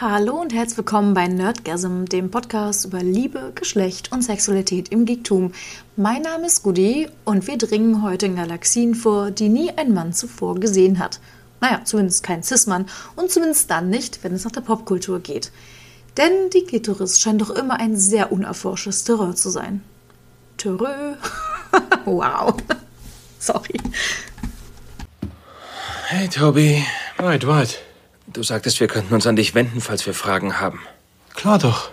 Hallo und herzlich willkommen bei Nerdgasm, dem Podcast über Liebe, Geschlecht und Sexualität im Geektum. Mein Name ist Gudi und wir dringen heute in Galaxien vor, die nie ein Mann zuvor gesehen hat. Naja, zumindest kein Cis-Mann und zumindest dann nicht, wenn es nach der Popkultur geht. Denn die Klitoris scheint doch immer ein sehr unerforschtes Terrain zu sein. Terrain? wow. Sorry. Hey, Toby. Wait, what? Du sagtest, wir könnten uns an dich wenden, falls wir Fragen haben. Klar doch.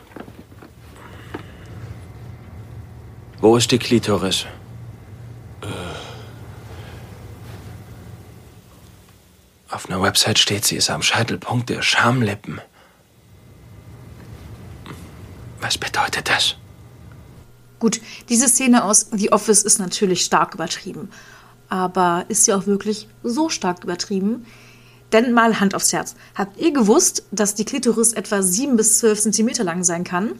Wo ist die Klitoris? Äh. Auf einer Website steht, sie ist am Scheitelpunkt der Schamlippen. Was bedeutet das? Gut, diese Szene aus The Office ist natürlich stark übertrieben. Aber ist sie auch wirklich so stark übertrieben? Denn mal Hand aufs Herz. Habt ihr gewusst, dass die Klitoris etwa 7 bis 12 Zentimeter lang sein kann?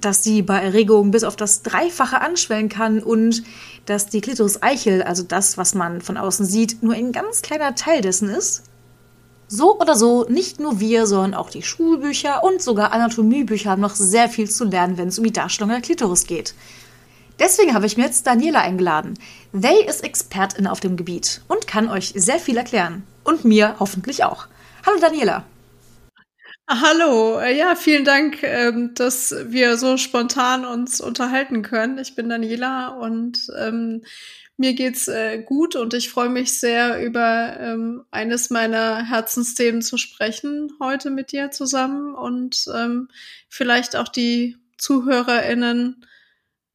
Dass sie bei Erregung bis auf das Dreifache anschwellen kann und dass die Klitoris-Eichel, also das, was man von außen sieht, nur ein ganz kleiner Teil dessen ist? So oder so, nicht nur wir, sondern auch die Schulbücher und sogar Anatomiebücher haben noch sehr viel zu lernen, wenn es um die Darstellung der Klitoris geht. Deswegen habe ich mir jetzt Daniela eingeladen. They ist Expertin auf dem Gebiet und kann euch sehr viel erklären. Und mir hoffentlich auch. Hallo Daniela. Hallo, ja, vielen Dank, ähm, dass wir so spontan uns unterhalten können. Ich bin Daniela und ähm, mir geht's äh, gut und ich freue mich sehr, über ähm, eines meiner Herzensthemen zu sprechen heute mit dir zusammen und ähm, vielleicht auch die ZuhörerInnen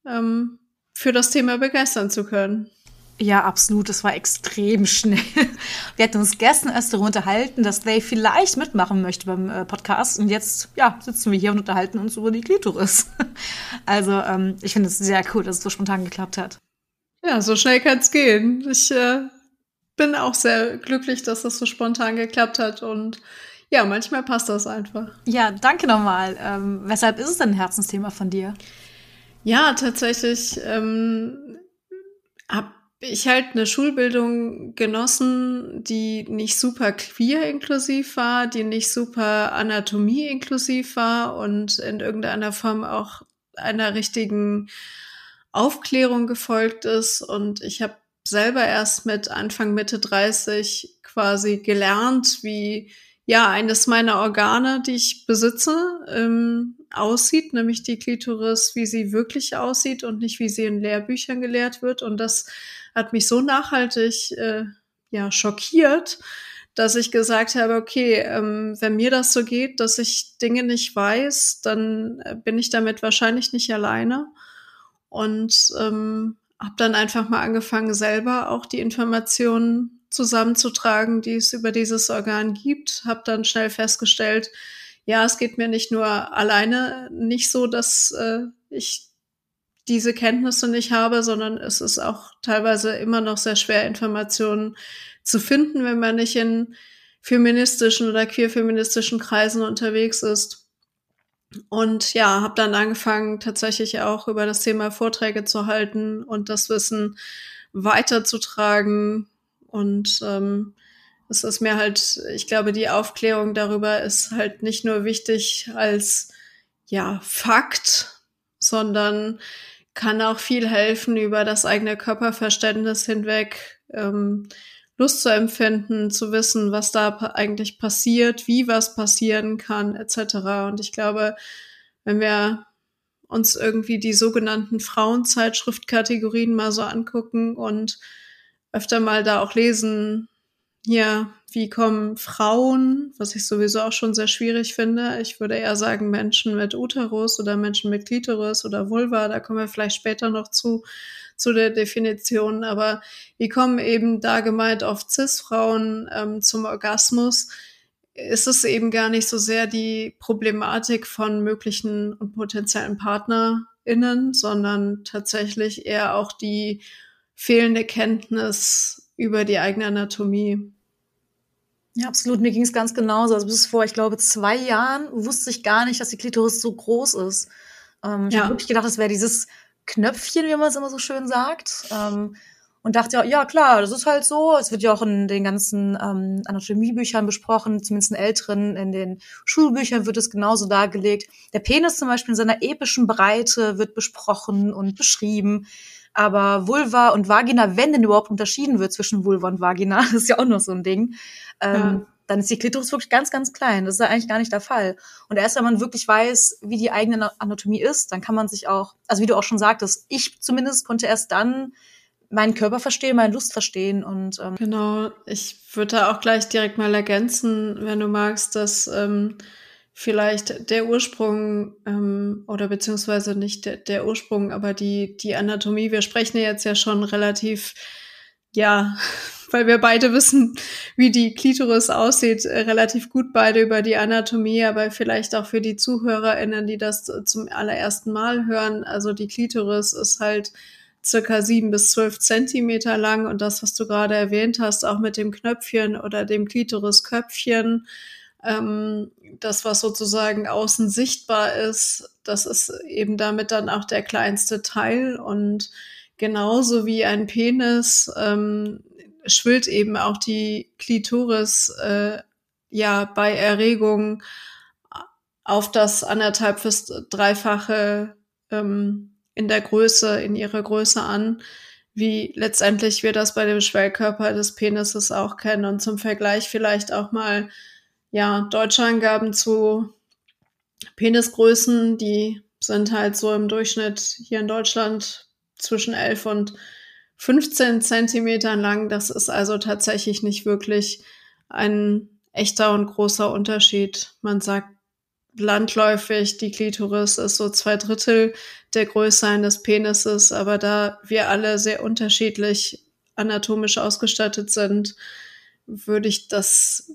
ähm, für das Thema begeistern zu können. Ja, absolut. Das war extrem schnell. Wir hatten uns gestern erst darüber unterhalten, dass They vielleicht mitmachen möchte beim äh, Podcast. Und jetzt, ja, sitzen wir hier und unterhalten uns über die Klitoris. Also, ähm, ich finde es sehr cool, dass es so spontan geklappt hat. Ja, so schnell kann es gehen. Ich äh, bin auch sehr glücklich, dass das so spontan geklappt hat. Und ja, manchmal passt das einfach. Ja, danke nochmal. Ähm, weshalb ist es denn ein Herzensthema von dir? Ja, tatsächlich ähm, habe ich halt eine Schulbildung genossen, die nicht super queer inklusiv war, die nicht super Anatomie inklusiv war und in irgendeiner Form auch einer richtigen Aufklärung gefolgt ist. Und ich habe selber erst mit Anfang Mitte 30 quasi gelernt, wie ja eines meiner Organe, die ich besitze, ähm, aussieht, nämlich die Klitoris, wie sie wirklich aussieht und nicht wie sie in Lehrbüchern gelehrt wird. Und das hat mich so nachhaltig äh, ja schockiert, dass ich gesagt habe, okay, ähm, wenn mir das so geht, dass ich Dinge nicht weiß, dann äh, bin ich damit wahrscheinlich nicht alleine. Und ähm, habe dann einfach mal angefangen, selber auch die Informationen zusammenzutragen, die es über dieses Organ gibt. Habe dann schnell festgestellt, ja, es geht mir nicht nur alleine nicht so, dass äh, ich diese Kenntnisse nicht habe, sondern es ist auch teilweise immer noch sehr schwer, Informationen zu finden, wenn man nicht in feministischen oder queer-feministischen Kreisen unterwegs ist. Und ja, habe dann angefangen, tatsächlich auch über das Thema Vorträge zu halten und das Wissen weiterzutragen. Und ähm, es ist mir halt, ich glaube, die Aufklärung darüber ist halt nicht nur wichtig als ja Fakt, sondern kann auch viel helfen, über das eigene Körperverständnis hinweg ähm, Lust zu empfinden, zu wissen, was da eigentlich passiert, wie was passieren kann, etc. Und ich glaube, wenn wir uns irgendwie die sogenannten Frauenzeitschriftkategorien mal so angucken und öfter mal da auch lesen, ja, wie kommen Frauen, was ich sowieso auch schon sehr schwierig finde. Ich würde eher sagen Menschen mit Uterus oder Menschen mit Klitoris oder Vulva, da kommen wir vielleicht später noch zu, zu der Definition. Aber wie kommen eben da gemeint oft Cis-Frauen ähm, zum Orgasmus? Ist es eben gar nicht so sehr die Problematik von möglichen und potenziellen PartnerInnen, sondern tatsächlich eher auch die fehlende Kenntnis über die eigene Anatomie. Ja, absolut. Mir ging es ganz genauso. Also bis vor, ich glaube, zwei Jahren wusste ich gar nicht, dass die Klitoris so groß ist. Ähm, ich ja. habe wirklich gedacht, das wäre dieses Knöpfchen, wie man es immer so schön sagt. Ähm, und dachte ja, ja klar, das ist halt so. Es wird ja auch in den ganzen ähm, Anatomiebüchern besprochen, zumindest in älteren, in den Schulbüchern wird es genauso dargelegt. Der Penis zum Beispiel in seiner epischen Breite wird besprochen und beschrieben. Aber Vulva und Vagina, wenn denn überhaupt unterschieden wird zwischen Vulva und Vagina, ist ja auch noch so ein Ding. Ähm, ja. Dann ist die Klitoris wirklich ganz, ganz klein. Das ist ja eigentlich gar nicht der Fall. Und erst wenn man wirklich weiß, wie die eigene Anatomie ist, dann kann man sich auch, also wie du auch schon sagtest, ich zumindest konnte erst dann meinen Körper verstehen, meine Lust verstehen und ähm genau. Ich würde da auch gleich direkt mal ergänzen, wenn du magst, dass ähm, vielleicht der Ursprung ähm, oder beziehungsweise nicht der, der Ursprung, aber die die Anatomie. Wir sprechen jetzt ja schon relativ ja, weil wir beide wissen, wie die Klitoris aussieht, äh, relativ gut beide über die Anatomie, aber vielleicht auch für die ZuhörerInnen, die das zum allerersten Mal hören. Also die Klitoris ist halt circa sieben bis zwölf Zentimeter lang und das, was du gerade erwähnt hast, auch mit dem Knöpfchen oder dem Klitorisköpfchen, ähm, das, was sozusagen außen sichtbar ist, das ist eben damit dann auch der kleinste Teil und genauso wie ein Penis ähm, schwillt eben auch die Klitoris äh, ja bei Erregung auf das anderthalb bis dreifache ähm, in der Größe, in ihrer Größe an, wie letztendlich wir das bei dem Schwellkörper des Penises auch kennen. Und zum Vergleich vielleicht auch mal, ja, deutsche Angaben zu Penisgrößen, die sind halt so im Durchschnitt hier in Deutschland zwischen 11 und 15 Zentimetern lang. Das ist also tatsächlich nicht wirklich ein echter und großer Unterschied. Man sagt landläufig, die Klitoris ist so zwei Drittel der Größe eines Penises, aber da wir alle sehr unterschiedlich anatomisch ausgestattet sind, würde ich das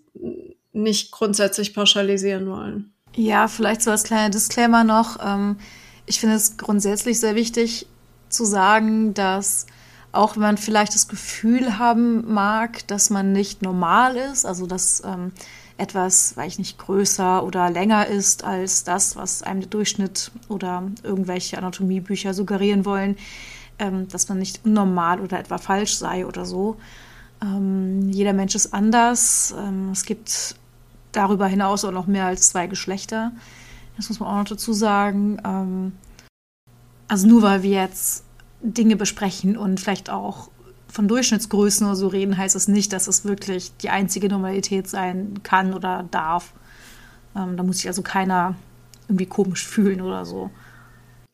nicht grundsätzlich pauschalisieren wollen. Ja, vielleicht so als kleiner Disclaimer noch. Ähm, ich finde es grundsätzlich sehr wichtig zu sagen, dass auch wenn man vielleicht das Gefühl haben mag, dass man nicht normal ist, also dass ähm, etwas, weil ich nicht größer oder länger ist als das, was einem der Durchschnitt oder irgendwelche Anatomiebücher suggerieren wollen, ähm, dass man nicht unnormal oder etwa falsch sei oder so. Ähm, jeder Mensch ist anders. Ähm, es gibt darüber hinaus auch noch mehr als zwei Geschlechter. Das muss man auch noch dazu sagen. Ähm, also nur weil wir jetzt Dinge besprechen und vielleicht auch von Durchschnittsgrößen oder so reden, heißt es nicht, dass es wirklich die einzige Normalität sein kann oder darf. Ähm, da muss sich also keiner irgendwie komisch fühlen oder so.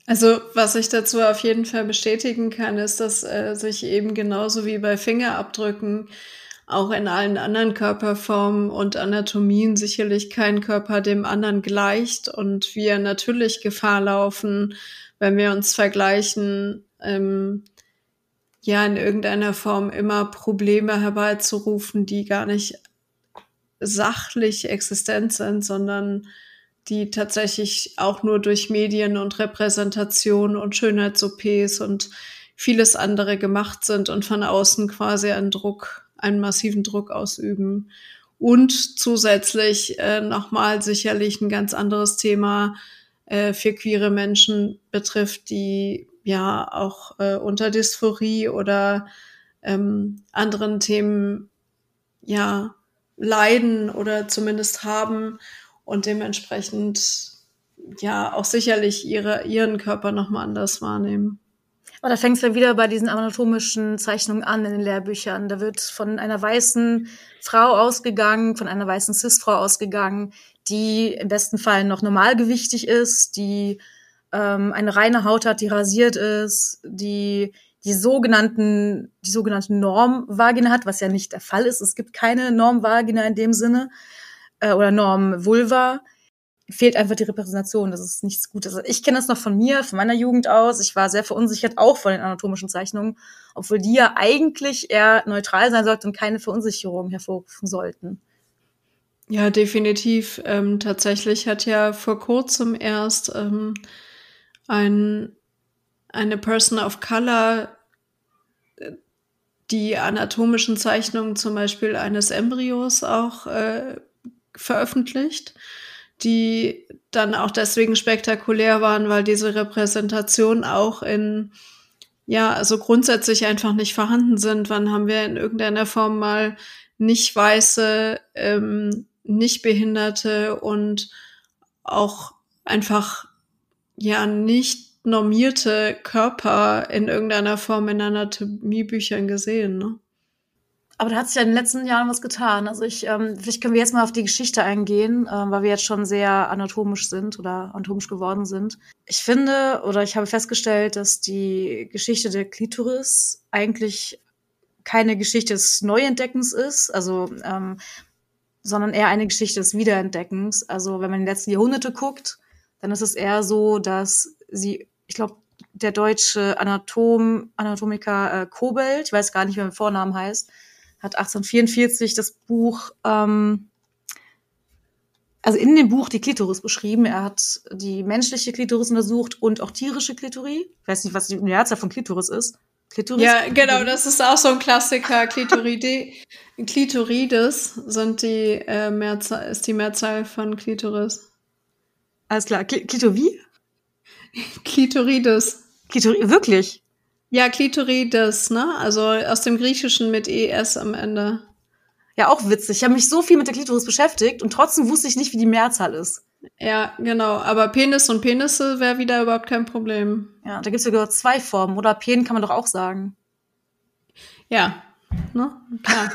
Also, was ich dazu auf jeden Fall bestätigen kann, ist, dass äh, sich eben genauso wie bei Fingerabdrücken auch in allen anderen Körperformen und Anatomien sicherlich kein Körper dem anderen gleicht und wir natürlich Gefahr laufen, wenn wir uns vergleichen, ähm, ja in irgendeiner Form immer Probleme herbeizurufen, die gar nicht sachlich existent sind, sondern die tatsächlich auch nur durch Medien und Repräsentation und Schönheits-OPs und vieles andere gemacht sind und von außen quasi einen Druck, einen massiven Druck ausüben. Und zusätzlich äh, nochmal sicherlich ein ganz anderes Thema äh, für queere Menschen betrifft, die ja auch äh, unter Dysphorie oder ähm, anderen Themen ja leiden oder zumindest haben und dementsprechend ja auch sicherlich ihre, ihren Körper nochmal anders wahrnehmen. Aber da fängt es ja wieder bei diesen anatomischen Zeichnungen an in den Lehrbüchern. Da wird von einer weißen Frau ausgegangen, von einer weißen Cis-Frau ausgegangen, die im besten Fall noch normalgewichtig ist, die ähm, eine reine Haut hat, die rasiert ist, die die sogenannten, die sogenannte Normvagina hat, was ja nicht der Fall ist. Es gibt keine Normvagina in dem Sinne äh, oder Normvulva. Fehlt einfach die Repräsentation. Das ist nichts Gutes. Also ich kenne das noch von mir, von meiner Jugend aus. Ich war sehr verunsichert, auch von den anatomischen Zeichnungen, obwohl die ja eigentlich eher neutral sein sollten und keine Verunsicherung hervorrufen sollten. Ja, definitiv. Ähm, tatsächlich hat ja vor kurzem erst ähm, ein, eine Person of Color die anatomischen Zeichnungen zum Beispiel eines Embryos auch äh, veröffentlicht, die dann auch deswegen spektakulär waren, weil diese Repräsentation auch in ja, also grundsätzlich einfach nicht vorhanden sind. Wann haben wir in irgendeiner Form mal nicht weiße, ähm, nicht behinderte und auch einfach ja nicht normierte Körper in irgendeiner Form in Anatomiebüchern gesehen. Ne? Aber da hat sich ja in den letzten Jahren was getan. Also ich, ähm, vielleicht können wir jetzt mal auf die Geschichte eingehen, ähm, weil wir jetzt schon sehr anatomisch sind oder anatomisch geworden sind. Ich finde oder ich habe festgestellt, dass die Geschichte der Klitoris eigentlich keine Geschichte des Neuentdeckens ist, also ähm, sondern eher eine Geschichte des Wiederentdeckens. Also wenn man in die letzten Jahrhunderte guckt, dann ist es eher so, dass sie, ich glaube, der deutsche Anatom, Anatomiker äh, Kobelt, ich weiß gar nicht, wie mit Vornamen heißt, hat 1844 das Buch, ähm, also in dem Buch die Klitoris beschrieben. Er hat die menschliche Klitoris untersucht und auch tierische Klitorie. Ich weiß nicht, was die Mehrzahl von Klitoris ist. Klitoris? Ja, genau, das ist auch so ein Klassiker. Klitoride, Klitorides sind die, äh, Mehrzahl, ist die Mehrzahl von Klitoris. Alles klar. Klito wie? Klitorides. Klitori wirklich? Ja, Klitorides, ne? Also aus dem Griechischen mit ES am Ende. Ja, auch witzig. Ich habe mich so viel mit der Klitoris beschäftigt und trotzdem wusste ich nicht, wie die Mehrzahl ist. Ja, genau. Aber Penis und Penisse wäre wieder überhaupt kein Problem. Ja, da gibt es sogar zwei Formen. Oder Pen kann man doch auch sagen. Ja, ne? Klar.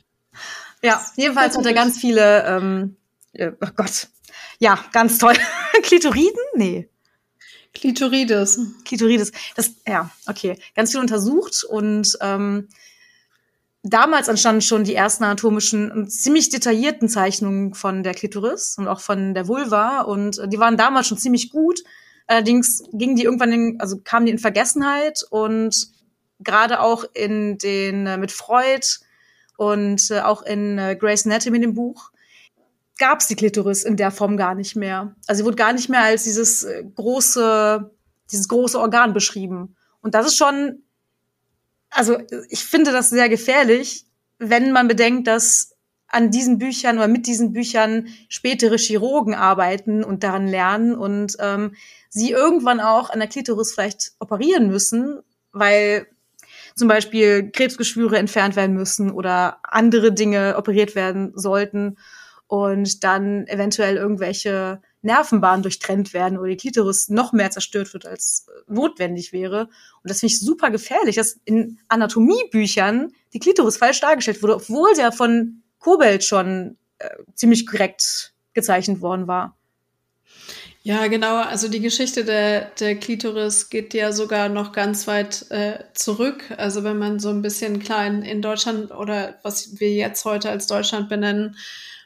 ja, jedenfalls hat er ganz viele, ähm, äh, oh Gott. Ja, ganz toll. Klitoriden? Nee. Klitorides. Klitorides. Das, ja, okay. Ganz viel untersucht und ähm, damals entstanden schon die ersten anatomischen und ziemlich detaillierten Zeichnungen von der Klitoris und auch von der Vulva und die waren damals schon ziemlich gut. Allerdings gingen die irgendwann, in, also kamen die in Vergessenheit und gerade auch in den äh, mit Freud und äh, auch in äh, Grace Anatomy dem Buch gab es die Klitoris in der Form gar nicht mehr. Also sie wurde gar nicht mehr als dieses äh, große, dieses große Organ beschrieben. Und das ist schon, also ich finde das sehr gefährlich, wenn man bedenkt, dass an diesen Büchern oder mit diesen Büchern spätere Chirurgen arbeiten und daran lernen und ähm, sie irgendwann auch an der Klitoris vielleicht operieren müssen, weil zum Beispiel Krebsgeschwüre entfernt werden müssen oder andere Dinge operiert werden sollten und dann eventuell irgendwelche Nervenbahnen durchtrennt werden oder die Klitoris noch mehr zerstört wird, als notwendig wäre. Und das finde ich super gefährlich, dass in Anatomiebüchern die Klitoris falsch dargestellt wurde, obwohl sie ja von Kobelt schon äh, ziemlich korrekt gezeichnet worden war. Ja, genau. Also die Geschichte der, der Klitoris geht ja sogar noch ganz weit äh, zurück. Also wenn man so ein bisschen klein in Deutschland oder was wir jetzt heute als Deutschland benennen,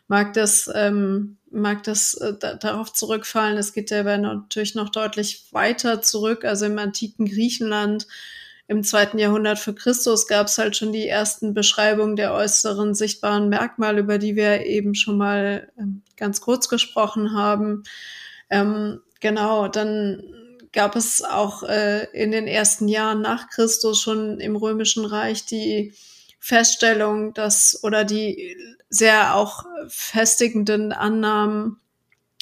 mag das, ähm, mag das äh, da, darauf zurückfallen. Es geht aber natürlich noch deutlich weiter zurück. Also im antiken Griechenland im zweiten Jahrhundert vor Christus gab es halt schon die ersten Beschreibungen der äußeren sichtbaren Merkmale, über die wir eben schon mal ähm, ganz kurz gesprochen haben. Ähm, genau, dann gab es auch äh, in den ersten Jahren nach Christus schon im Römischen Reich die Feststellung, dass oder die sehr auch festigenden Annahmen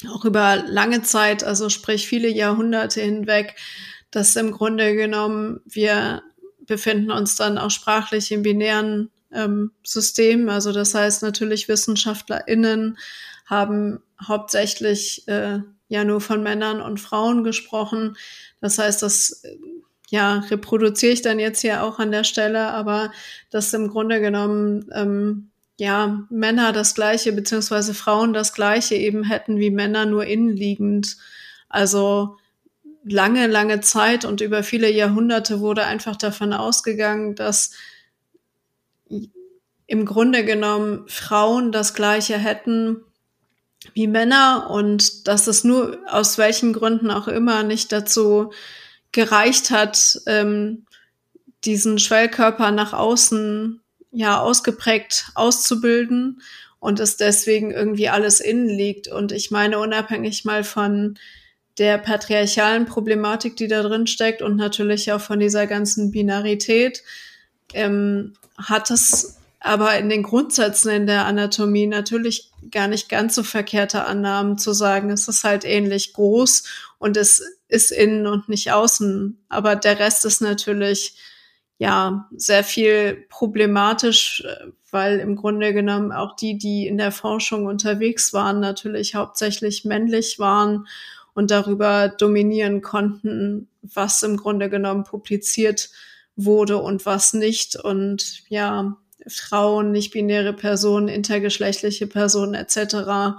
auch über lange Zeit, also sprich viele Jahrhunderte hinweg, dass im Grunde genommen wir befinden uns dann auch sprachlich im binären ähm, System. Also das heißt natürlich WissenschaftlerInnen haben hauptsächlich äh, ja nur von Männern und Frauen gesprochen. Das heißt, das ja reproduziere ich dann jetzt hier auch an der Stelle, aber dass im Grunde genommen ähm, ja, Männer das gleiche, beziehungsweise Frauen das gleiche eben hätten wie Männer, nur innenliegend. Also lange, lange Zeit und über viele Jahrhunderte wurde einfach davon ausgegangen, dass im Grunde genommen Frauen das gleiche hätten wie Männer und dass es nur aus welchen Gründen auch immer nicht dazu gereicht hat, ähm, diesen Schwellkörper nach außen ja ausgeprägt auszubilden und es deswegen irgendwie alles innen liegt. Und ich meine, unabhängig mal von der patriarchalen Problematik, die da drin steckt und natürlich auch von dieser ganzen Binarität, ähm, hat es aber in den Grundsätzen in der Anatomie natürlich gar nicht ganz so verkehrte Annahmen zu sagen, es ist halt ähnlich groß und es ist innen und nicht außen. Aber der Rest ist natürlich ja sehr viel problematisch, weil im Grunde genommen auch die, die in der Forschung unterwegs waren, natürlich hauptsächlich männlich waren und darüber dominieren konnten, was im Grunde genommen publiziert wurde und was nicht. Und ja, Frauen, nicht-binäre Personen, intergeschlechtliche Personen etc.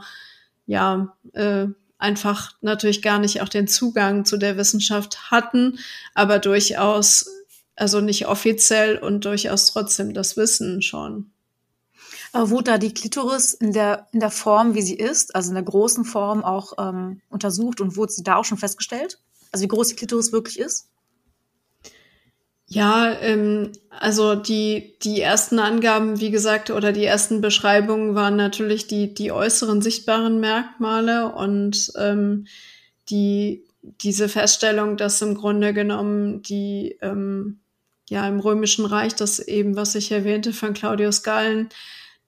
ja, äh, einfach natürlich gar nicht auch den Zugang zu der Wissenschaft hatten, aber durchaus, also nicht offiziell und durchaus trotzdem das Wissen schon. Aber wurde da die Klitoris in der, in der Form, wie sie ist, also in der großen Form auch ähm, untersucht und wurde sie da auch schon festgestellt? Also wie groß die Klitoris wirklich ist? Ja, ähm, also die, die ersten Angaben, wie gesagt, oder die ersten Beschreibungen waren natürlich die, die äußeren sichtbaren Merkmale und ähm, die, diese Feststellung, dass im Grunde genommen die, ähm, ja, im Römischen Reich, das eben, was ich erwähnte von Claudius Gallen,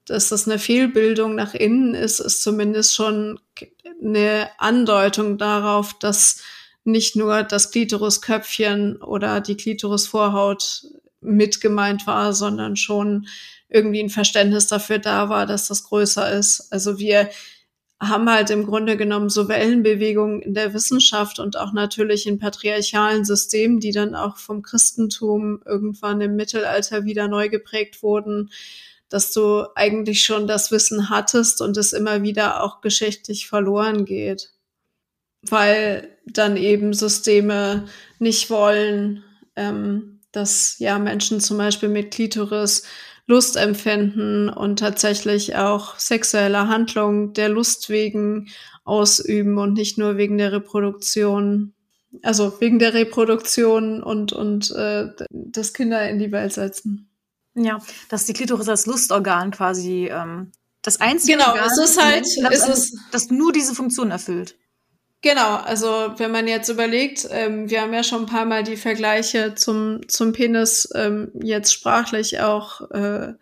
dass das eine Fehlbildung nach innen ist, ist zumindest schon eine Andeutung darauf, dass nicht nur das Klitorisköpfchen oder die Klitorisvorhaut mit gemeint war, sondern schon irgendwie ein Verständnis dafür da war, dass das größer ist. Also wir haben halt im Grunde genommen so Wellenbewegungen in der Wissenschaft und auch natürlich in patriarchalen Systemen, die dann auch vom Christentum irgendwann im Mittelalter wieder neu geprägt wurden, dass du eigentlich schon das Wissen hattest und es immer wieder auch geschichtlich verloren geht weil dann eben Systeme nicht wollen, ähm, dass ja Menschen zum Beispiel mit Klitoris Lust empfinden und tatsächlich auch sexuelle Handlungen der Lust wegen ausüben und nicht nur wegen der Reproduktion, also wegen der Reproduktion und und äh, das Kinder in die Welt setzen. Ja, dass die Klitoris als Lustorgan quasi ähm, das einzige genau, Organ es ist halt, das, es ist, das nur diese Funktion erfüllt. Genau, also wenn man jetzt überlegt, ähm, wir haben ja schon ein paar Mal die Vergleiche zum, zum Penis ähm, jetzt sprachlich auch äh,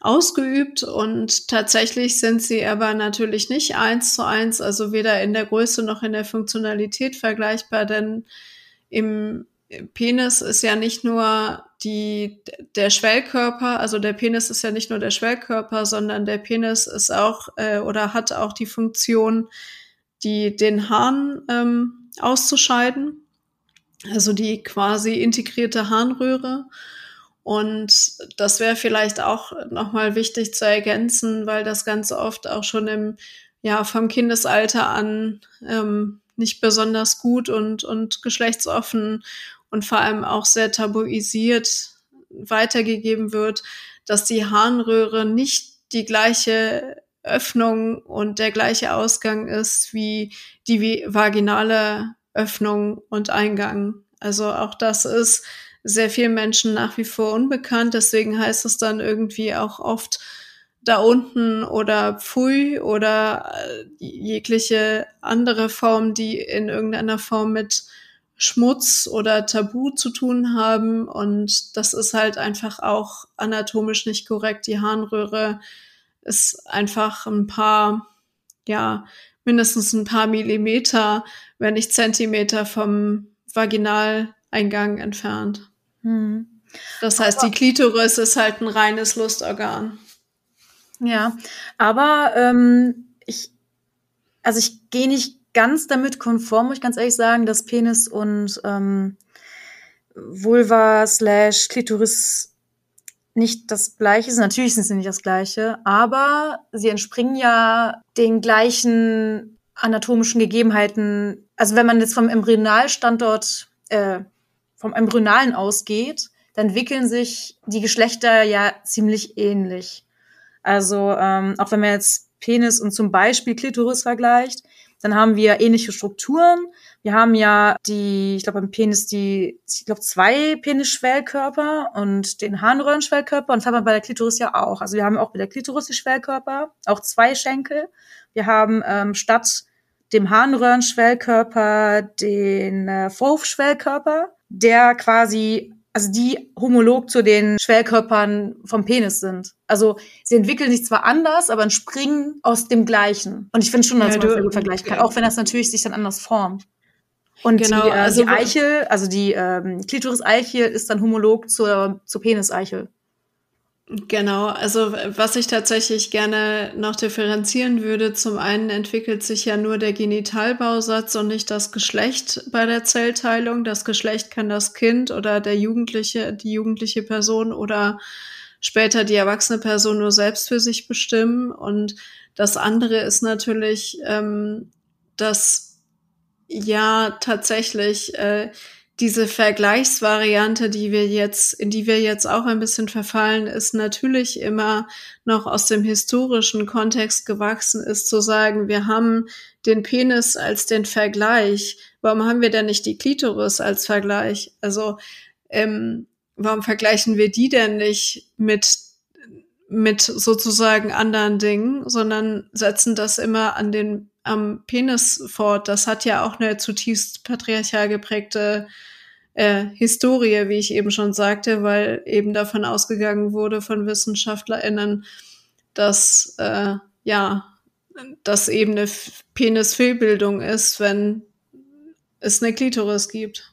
ausgeübt und tatsächlich sind sie aber natürlich nicht eins zu eins, also weder in der Größe noch in der Funktionalität vergleichbar, denn im Penis ist ja nicht nur die, der Schwellkörper, also der Penis ist ja nicht nur der Schwellkörper, sondern der Penis ist auch äh, oder hat auch die Funktion, die, den Hahn ähm, auszuscheiden, also die quasi integrierte Harnröhre. Und das wäre vielleicht auch nochmal wichtig zu ergänzen, weil das ganz oft auch schon im, ja, vom Kindesalter an ähm, nicht besonders gut und, und geschlechtsoffen und vor allem auch sehr tabuisiert weitergegeben wird, dass die Harnröhre nicht die gleiche Öffnung und der gleiche Ausgang ist wie die vaginale Öffnung und Eingang. Also auch das ist sehr vielen Menschen nach wie vor unbekannt. Deswegen heißt es dann irgendwie auch oft da unten oder Pfui oder äh, jegliche andere Form, die in irgendeiner Form mit Schmutz oder Tabu zu tun haben. Und das ist halt einfach auch anatomisch nicht korrekt. Die Harnröhre ist einfach ein paar, ja, mindestens ein paar Millimeter, wenn nicht Zentimeter vom Vaginaleingang entfernt. Hm. Das heißt, aber, die Klitoris ist halt ein reines Lustorgan. Ja, aber ähm, ich, also ich gehe nicht ganz damit konform, muss ich ganz ehrlich sagen, dass Penis und ähm, Vulva slash Klitoris nicht das Gleiche sind. Natürlich sind sie nicht das Gleiche, aber sie entspringen ja den gleichen anatomischen Gegebenheiten. Also wenn man jetzt vom Embryonalstandort, äh, vom Embryonalen ausgeht, dann entwickeln sich die Geschlechter ja ziemlich ähnlich. Also ähm, auch wenn man jetzt Penis und zum Beispiel Klitoris vergleicht, dann haben wir ähnliche Strukturen. Wir haben ja die, ich glaube beim Penis die, ich glaube zwei Penisschwellkörper und den Harnröhrenschwellkörper und das haben wir bei der Klitoris ja auch. Also wir haben auch bei der Klitoris die Schwellkörper, auch zwei Schenkel. Wir haben ähm, statt dem Harnröhrenschwellkörper den äh, Vorhofschwellkörper, der quasi also die homolog zu den Schwellkörpern vom Penis sind. Also sie entwickeln sich zwar anders, aber entspringen aus dem Gleichen. Und ich finde schon, dass ja, man das vergleichen kann, auch wenn das natürlich sich dann anders formt. Und genau, die, äh, also die Eichel, also die ähm, Klitoris-Eichel ist dann homolog zur, zur Penis-Eichel. Genau, also was ich tatsächlich gerne noch differenzieren würde, zum einen entwickelt sich ja nur der Genitalbausatz und nicht das Geschlecht bei der Zellteilung. Das Geschlecht kann das Kind oder der Jugendliche, die jugendliche Person oder später die erwachsene Person nur selbst für sich bestimmen. Und das andere ist natürlich, ähm, dass ja tatsächlich äh, diese Vergleichsvariante, die wir jetzt, in die wir jetzt auch ein bisschen verfallen, ist natürlich immer noch aus dem historischen Kontext gewachsen, ist zu sagen, wir haben den Penis als den Vergleich. Warum haben wir denn nicht die Klitoris als Vergleich? Also, ähm, warum vergleichen wir die denn nicht mit mit sozusagen anderen Dingen, sondern setzen das immer an den am Penis fort. Das hat ja auch eine zutiefst patriarchal geprägte äh, Historie, wie ich eben schon sagte, weil eben davon ausgegangen wurde von WissenschaftlerInnen, dass äh, ja, dass eben eine Penisfehlbildung ist, wenn es eine Klitoris gibt.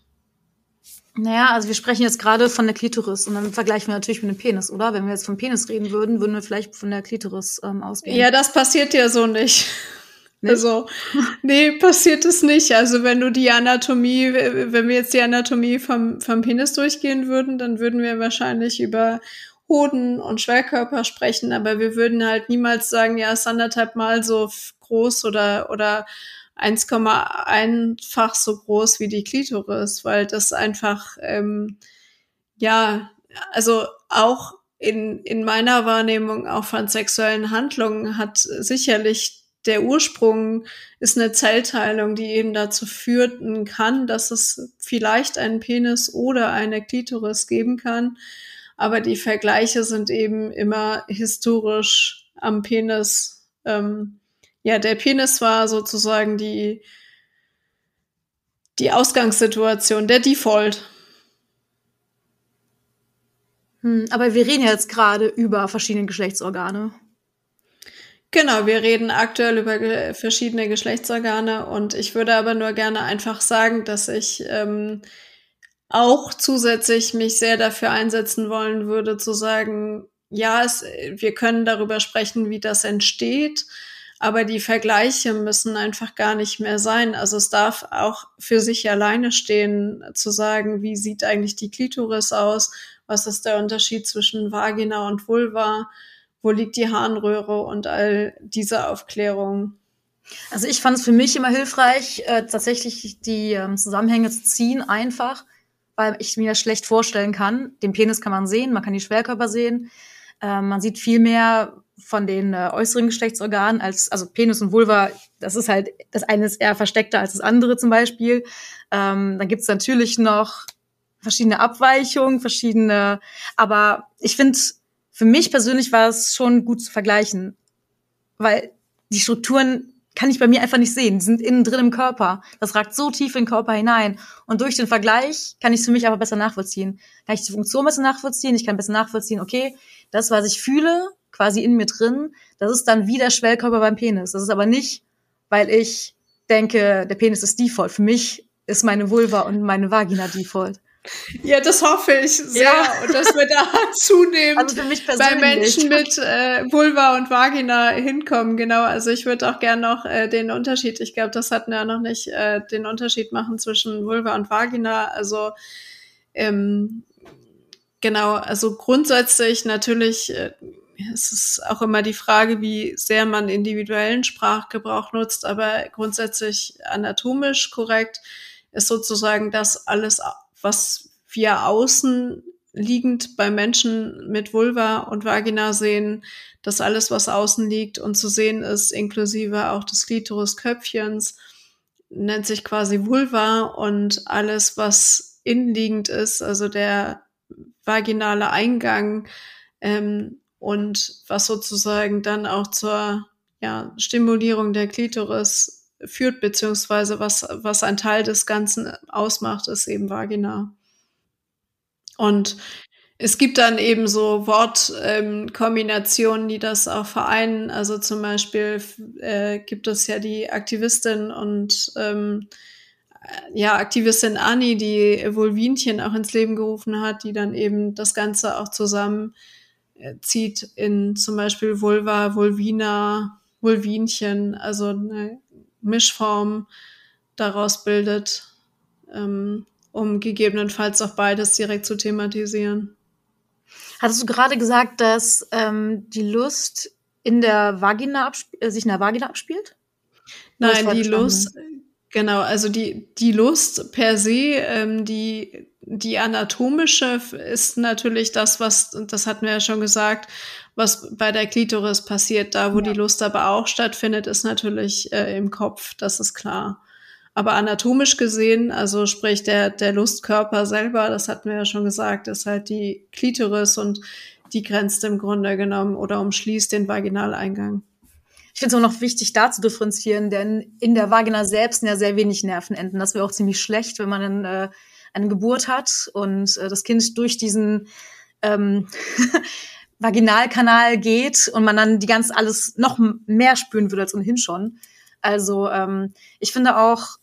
Naja, also wir sprechen jetzt gerade von der Klitoris und dann vergleichen wir natürlich mit dem Penis, oder? Wenn wir jetzt vom Penis reden würden, würden wir vielleicht von der Klitoris ähm, ausgehen. Ja, das passiert ja so nicht. Nicht? Also, nee, passiert es nicht. Also, wenn du die Anatomie, wenn wir jetzt die Anatomie vom, vom Penis durchgehen würden, dann würden wir wahrscheinlich über Hoden und Schwerkörper sprechen, aber wir würden halt niemals sagen, ja, ist anderthalb Mal so groß oder, oder 1,1-fach so groß wie die Klitoris, weil das einfach, ähm, ja, also auch in, in meiner Wahrnehmung auch von sexuellen Handlungen hat sicherlich der Ursprung ist eine Zellteilung, die eben dazu führen kann, dass es vielleicht einen Penis oder eine Klitoris geben kann. Aber die Vergleiche sind eben immer historisch am Penis. Ähm, ja, der Penis war sozusagen die, die Ausgangssituation, der Default. Hm, aber wir reden jetzt gerade über verschiedene Geschlechtsorgane. Genau, wir reden aktuell über verschiedene Geschlechtsorgane und ich würde aber nur gerne einfach sagen, dass ich ähm, auch zusätzlich mich sehr dafür einsetzen wollen würde, zu sagen, ja, es, wir können darüber sprechen, wie das entsteht, aber die Vergleiche müssen einfach gar nicht mehr sein. Also es darf auch für sich alleine stehen, zu sagen, wie sieht eigentlich die Klitoris aus, was ist der Unterschied zwischen Vagina und Vulva wo liegt die Harnröhre und all diese Aufklärung. Also ich fand es für mich immer hilfreich, äh, tatsächlich die ähm, Zusammenhänge zu ziehen, einfach, weil ich mir das schlecht vorstellen kann. Den Penis kann man sehen, man kann die Schwerkörper sehen. Äh, man sieht viel mehr von den äh, äußeren Geschlechtsorganen als, also Penis und Vulva, das ist halt, das eine ist eher versteckter als das andere zum Beispiel. Ähm, dann gibt's natürlich noch verschiedene Abweichungen, verschiedene, aber ich finde, für mich persönlich war es schon gut zu vergleichen, weil die Strukturen kann ich bei mir einfach nicht sehen. Die sind innen drin im Körper. Das ragt so tief in den Körper hinein. Und durch den Vergleich kann ich es für mich aber besser nachvollziehen. Kann ich die Funktion besser nachvollziehen? Ich kann besser nachvollziehen, okay, das, was ich fühle, quasi in mir drin, das ist dann wie der Schwellkörper beim Penis. Das ist aber nicht, weil ich denke, der Penis ist Default. Für mich ist meine Vulva und meine Vagina Default. Ja, das hoffe ich sehr. Ja. Und dass wir da zunehmend also bei Menschen mit äh, Vulva und Vagina hinkommen. Genau, also ich würde auch gerne noch äh, den Unterschied, ich glaube, das hatten wir ja noch nicht, äh, den Unterschied machen zwischen Vulva und Vagina. Also ähm, genau, also grundsätzlich natürlich äh, es ist auch immer die Frage, wie sehr man individuellen Sprachgebrauch nutzt, aber grundsätzlich anatomisch korrekt ist sozusagen das alles was wir außen liegend bei Menschen mit Vulva und Vagina sehen, dass alles, was außen liegt und zu sehen ist, inklusive auch des Klitorisköpfchens, nennt sich quasi Vulva und alles, was innenliegend ist, also der vaginale Eingang ähm, und was sozusagen dann auch zur ja, Stimulierung der Klitoris führt, beziehungsweise was, was ein Teil des Ganzen ausmacht, ist eben Vagina. Und es gibt dann eben so Wortkombinationen, ähm, die das auch vereinen. Also zum Beispiel äh, gibt es ja die Aktivistin und ähm, ja, Aktivistin Annie, die Vulvinchen auch ins Leben gerufen hat, die dann eben das Ganze auch zusammen äh, in zum Beispiel Vulva, Vulvina, Vulvinchen, also eine Mischform daraus bildet, ähm, um gegebenenfalls auch beides direkt zu thematisieren. Hattest du gerade gesagt, dass ähm, die Lust in der Vagina äh, sich in der Vagina abspielt? Nein, die Lust, genau, also die, die Lust per se, ähm, die, die anatomische ist natürlich das, was, das hatten wir ja schon gesagt, was bei der Klitoris passiert. Da, wo ja. die Lust aber auch stattfindet, ist natürlich äh, im Kopf, das ist klar. Aber anatomisch gesehen, also sprich der, der Lustkörper selber, das hatten wir ja schon gesagt, ist halt die Klitoris und die grenzt im Grunde genommen oder umschließt den Vaginaleingang. Ich finde es auch noch wichtig, da zu differenzieren, denn in der Vagina selbst sind ja sehr wenig Nervenenden. Das wäre auch ziemlich schlecht, wenn man dann, äh, eine Geburt hat und äh, das Kind durch diesen ähm, Vaginalkanal geht und man dann die ganz alles noch mehr spüren würde als ohnehin schon. Also ähm, ich finde auch,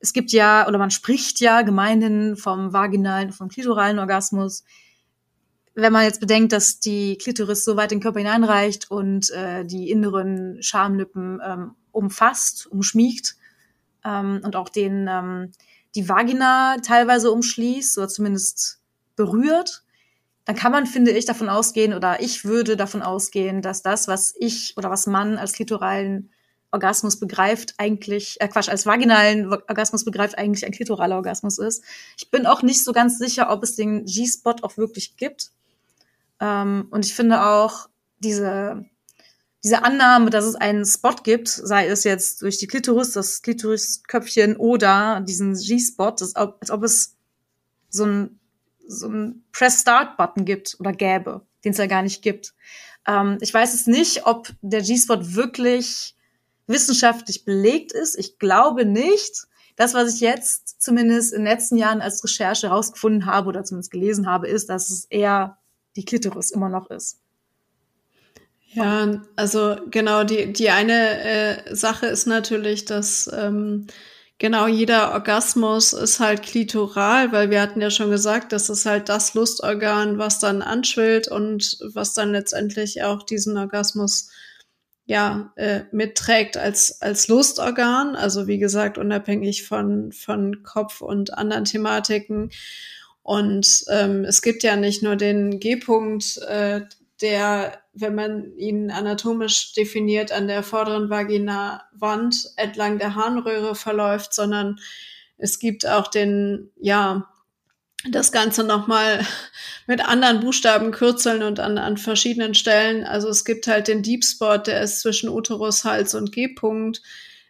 es gibt ja, oder man spricht ja gemeinhin vom vaginalen, vom klitoralen Orgasmus. Wenn man jetzt bedenkt, dass die Klitoris so weit in den Körper hineinreicht und äh, die inneren Schamlippen ähm, umfasst, umschmiegt ähm, und auch den ähm, die Vagina teilweise umschließt oder zumindest berührt, dann kann man, finde ich, davon ausgehen oder ich würde davon ausgehen, dass das, was ich oder was man als klitoralen Orgasmus begreift, eigentlich, äh Quatsch, als vaginalen Orgasmus begreift, eigentlich ein klitoraler Orgasmus ist. Ich bin auch nicht so ganz sicher, ob es den G-Spot auch wirklich gibt. Ähm, und ich finde auch diese, diese Annahme, dass es einen Spot gibt, sei es jetzt durch die Klitoris, das Klitorisköpfchen oder diesen G-Spot, als ob es so ein, so ein Press-Start-Button gibt oder gäbe, den es ja gar nicht gibt. Ähm, ich weiß es nicht, ob der G-Spot wirklich wissenschaftlich belegt ist. Ich glaube nicht. Das, was ich jetzt zumindest in den letzten Jahren als Recherche herausgefunden habe oder zumindest gelesen habe, ist, dass es eher die Klitoris immer noch ist. Ja, also genau, die, die eine äh, Sache ist natürlich, dass ähm, genau jeder Orgasmus ist halt klitoral, weil wir hatten ja schon gesagt, das ist halt das Lustorgan, was dann anschwillt und was dann letztendlich auch diesen Orgasmus ja, äh, mitträgt als, als Lustorgan, also wie gesagt, unabhängig von, von Kopf und anderen Thematiken. Und ähm, es gibt ja nicht nur den G-Punkt, äh, der, wenn man ihn anatomisch definiert, an der vorderen Vagina-Wand entlang der Harnröhre verläuft, sondern es gibt auch den, ja, das Ganze nochmal mit anderen Buchstaben kürzeln und an, an verschiedenen Stellen. Also es gibt halt den Deep Spot, der ist zwischen Uterus, Hals und G-Punkt.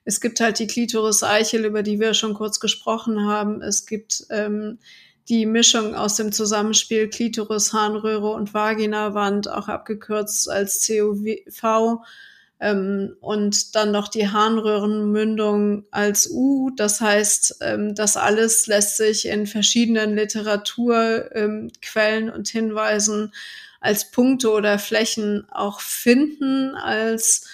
Es gibt halt die Klitoris-Eichel, über die wir schon kurz gesprochen haben. Es gibt ähm, die Mischung aus dem Zusammenspiel Klitoris, Harnröhre und Vaginawand, auch abgekürzt als COV ähm, und dann noch die Harnröhrenmündung als U. Das heißt, ähm, das alles lässt sich in verschiedenen Literaturquellen ähm, und Hinweisen als Punkte oder Flächen auch finden, als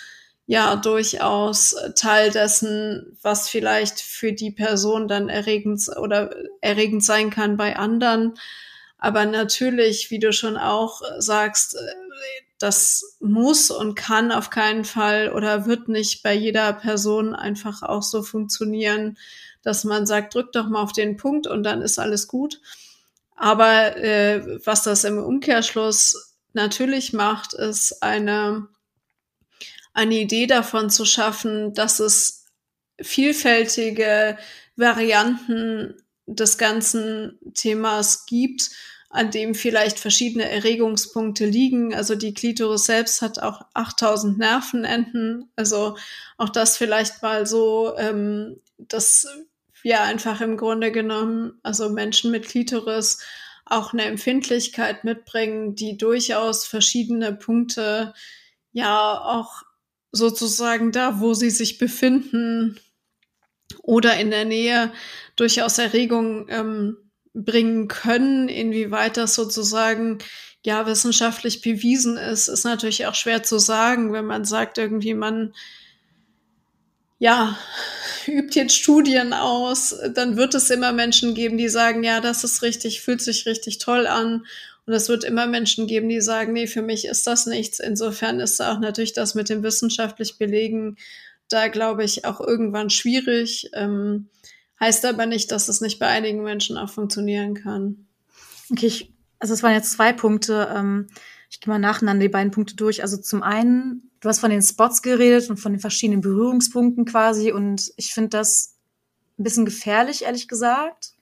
ja durchaus Teil dessen, was vielleicht für die Person dann erregend oder erregend sein kann bei anderen. Aber natürlich, wie du schon auch sagst, das muss und kann auf keinen Fall oder wird nicht bei jeder Person einfach auch so funktionieren, dass man sagt, drück doch mal auf den Punkt und dann ist alles gut. Aber äh, was das im Umkehrschluss natürlich macht, ist eine, eine Idee davon zu schaffen, dass es vielfältige Varianten des ganzen Themas gibt an dem vielleicht verschiedene Erregungspunkte liegen. Also die Klitoris selbst hat auch 8000 Nervenenden. Also auch das vielleicht mal so, ähm, dass wir einfach im Grunde genommen, also Menschen mit Klitoris auch eine Empfindlichkeit mitbringen, die durchaus verschiedene Punkte ja auch sozusagen da, wo sie sich befinden oder in der Nähe durchaus Erregung ähm, bringen können, inwieweit das sozusagen ja wissenschaftlich bewiesen ist, ist natürlich auch schwer zu sagen, wenn man sagt, irgendwie man ja, übt jetzt Studien aus, dann wird es immer Menschen geben, die sagen, ja, das ist richtig, fühlt sich richtig toll an. Und es wird immer Menschen geben, die sagen, nee, für mich ist das nichts. Insofern ist auch natürlich das mit dem wissenschaftlich Belegen da, glaube ich, auch irgendwann schwierig. Ähm, heißt aber nicht, dass es nicht bei einigen Menschen auch funktionieren kann. Okay, ich, also es waren jetzt zwei Punkte. Ähm, ich gehe mal nacheinander die beiden Punkte durch. Also zum einen, du hast von den Spots geredet und von den verschiedenen Berührungspunkten quasi. Und ich finde das ein bisschen gefährlich, ehrlich gesagt.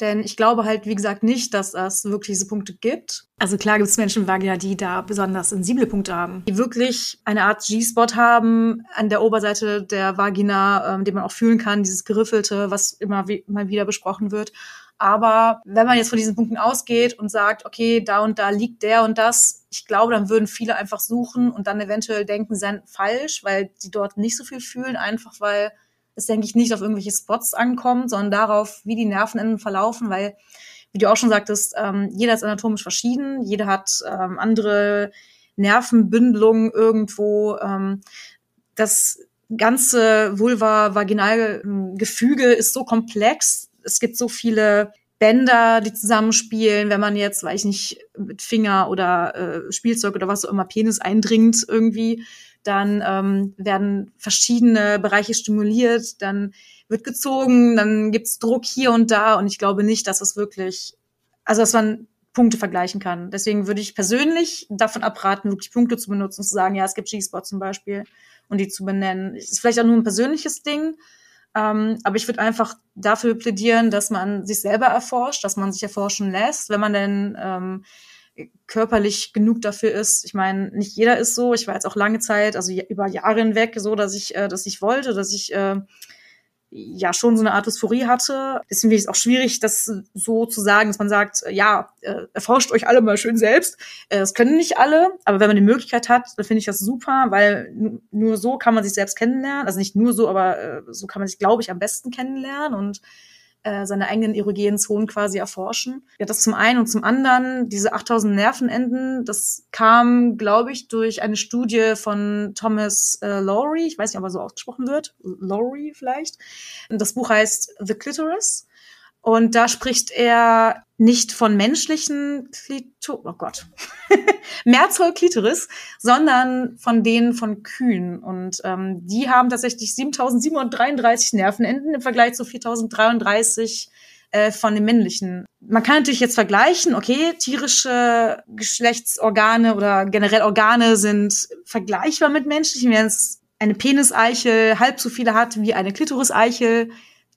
Denn ich glaube halt, wie gesagt, nicht, dass es wirklich diese Punkte gibt. Also klar gibt es Menschen in Vagina, die da besonders sensible Punkte haben, die wirklich eine Art G-Spot haben an der Oberseite der Vagina, ähm, den man auch fühlen kann, dieses Geriffelte, was immer mal wieder besprochen wird. Aber wenn man jetzt von diesen Punkten ausgeht und sagt, okay, da und da liegt der und das, ich glaube, dann würden viele einfach suchen und dann eventuell denken, sie seien falsch, weil sie dort nicht so viel fühlen, einfach weil es, denke ich, nicht auf irgendwelche Spots ankommt, sondern darauf, wie die Nervenenden verlaufen, weil, wie du auch schon sagtest, ähm, jeder ist anatomisch verschieden, jeder hat ähm, andere Nervenbündelungen irgendwo. Ähm, das ganze Vulva-Vaginal-Gefüge ist so komplex. Es gibt so viele Bänder, die zusammenspielen, wenn man jetzt, weiß ich nicht, mit Finger oder äh, Spielzeug oder was auch immer Penis eindringt irgendwie dann ähm, werden verschiedene Bereiche stimuliert, dann wird gezogen, dann gibt's Druck hier und da und ich glaube nicht, dass es wirklich, also dass man Punkte vergleichen kann. Deswegen würde ich persönlich davon abraten, wirklich Punkte zu benutzen, zu sagen, ja, es gibt G-Spot zum Beispiel und die zu benennen. Ist vielleicht auch nur ein persönliches Ding, ähm, aber ich würde einfach dafür plädieren, dass man sich selber erforscht, dass man sich erforschen lässt, wenn man denn ähm, körperlich genug dafür ist. Ich meine, nicht jeder ist so. Ich war jetzt auch lange Zeit, also über Jahre hinweg, so, dass ich, äh, dass ich wollte, dass ich äh, ja schon so eine Art Dysphorie hatte. Deswegen finde ich es auch schwierig, das so zu sagen, dass man sagt, ja, äh, erforscht euch alle mal schön selbst. Äh, das können nicht alle, aber wenn man die Möglichkeit hat, dann finde ich das super, weil nur so kann man sich selbst kennenlernen. Also nicht nur so, aber äh, so kann man sich, glaube ich, am besten kennenlernen und äh, seine eigenen erogenen Zonen quasi erforschen. Ja, das zum einen und zum anderen, diese 8000 Nervenenden, das kam, glaube ich, durch eine Studie von Thomas äh, Lowry, ich weiß nicht, ob er so ausgesprochen wird, Lowry vielleicht. Das Buch heißt The Clitoris. Und da spricht er nicht von menschlichen Klito oh Gott, Mehrzoll Klitoris, sondern von denen von Kühen. Und ähm, die haben tatsächlich 7733 Nervenenden im Vergleich zu 4033 äh, von den männlichen. Man kann natürlich jetzt vergleichen, okay, tierische Geschlechtsorgane oder generell Organe sind vergleichbar mit menschlichen. Wenn es eine Peniseichel halb so viele hat wie eine Klitoriseichel,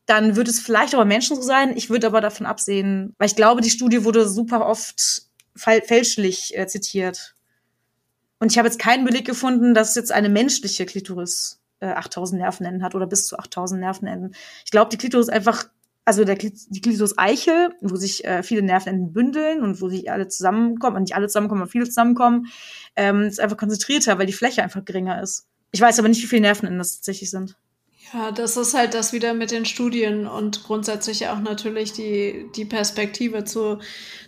dann wird es vielleicht auch bei Menschen so sein. Ich würde aber davon absehen, weil ich glaube, die Studie wurde super oft fälschlich äh, zitiert. Und ich habe jetzt keinen Beleg gefunden, dass jetzt eine menschliche Klitoris äh, 8000 Nervenenden hat oder bis zu 8000 Nervenenden. Ich glaube, die Klitoris einfach, also der, die Klitoris-Eichel, wo sich äh, viele Nervenenden bündeln und wo sie alle zusammenkommen, und nicht alle zusammenkommen, aber viele zusammenkommen, ähm, ist einfach konzentrierter, weil die Fläche einfach geringer ist. Ich weiß aber nicht, wie viele Nervenenden das tatsächlich sind. Ja, das ist halt das wieder mit den Studien und grundsätzlich auch natürlich die, die Perspektive zu,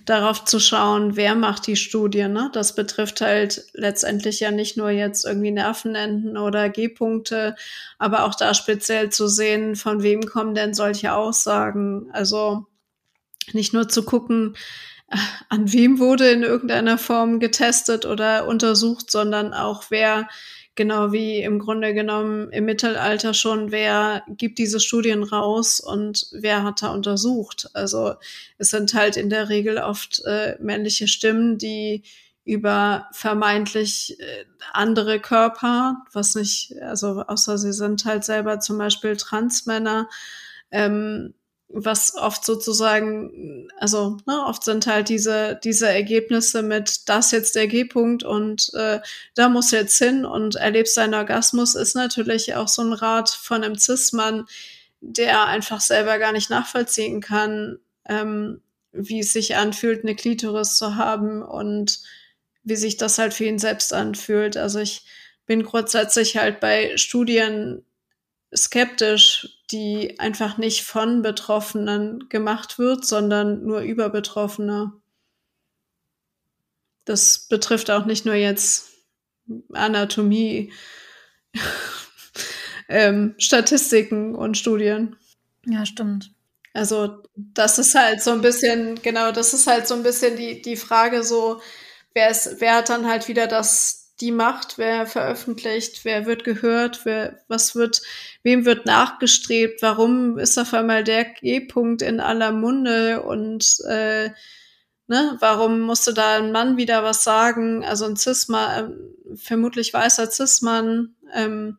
darauf zu schauen, wer macht die Studie, ne? Das betrifft halt letztendlich ja nicht nur jetzt irgendwie Nervenenden oder G-Punkte, aber auch da speziell zu sehen, von wem kommen denn solche Aussagen. Also nicht nur zu gucken, an wem wurde in irgendeiner Form getestet oder untersucht, sondern auch wer genau wie im Grunde genommen im Mittelalter schon, wer gibt diese Studien raus und wer hat da untersucht. Also es sind halt in der Regel oft äh, männliche Stimmen, die über vermeintlich äh, andere Körper, was nicht, also außer sie sind halt selber zum Beispiel Transmänner, ähm, was oft sozusagen, also ne, oft sind halt diese, diese Ergebnisse mit das jetzt der G-Punkt und äh, da muss jetzt hin und erlebst deinen Orgasmus, ist natürlich auch so ein Rat von einem Cis-Mann, der einfach selber gar nicht nachvollziehen kann, ähm, wie es sich anfühlt, eine Klitoris zu haben und wie sich das halt für ihn selbst anfühlt. Also ich bin grundsätzlich halt bei Studien skeptisch, die einfach nicht von Betroffenen gemacht wird, sondern nur über Betroffene. Das betrifft auch nicht nur jetzt Anatomie ähm, Statistiken und Studien. Ja, stimmt. Also das ist halt so ein bisschen, genau, das ist halt so ein bisschen die, die Frage so, wer ist, wer hat dann halt wieder das, die Macht, wer veröffentlicht, wer wird gehört, wer, was wird, wem wird nachgestrebt, warum ist auf einmal der G-Punkt in aller Munde und äh, ne, warum musste da ein Mann wieder was sagen? Also ein Cis-Mann, äh, vermutlich weißer Cis-Mann, ähm,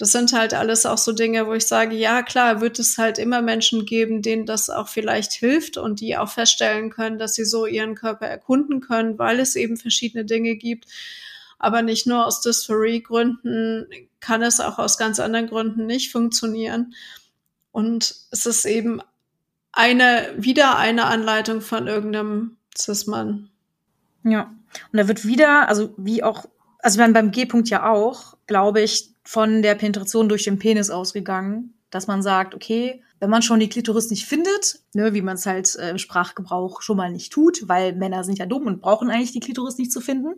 das sind halt alles auch so Dinge, wo ich sage, ja klar, wird es halt immer Menschen geben, denen das auch vielleicht hilft und die auch feststellen können, dass sie so ihren Körper erkunden können, weil es eben verschiedene Dinge gibt. Aber nicht nur aus Dysphorie-Gründen kann es auch aus ganz anderen Gründen nicht funktionieren. Und es ist eben eine, wieder eine Anleitung von irgendeinem Cis-Mann. Ja. Und da wird wieder, also wie auch, also ich meine, beim G-Punkt ja auch, glaube ich, von der Penetration durch den Penis ausgegangen, dass man sagt, okay, wenn man schon die Klitoris nicht findet, ne, wie man es halt äh, im Sprachgebrauch schon mal nicht tut, weil Männer sind ja dumm und brauchen eigentlich die Klitoris nicht zu finden,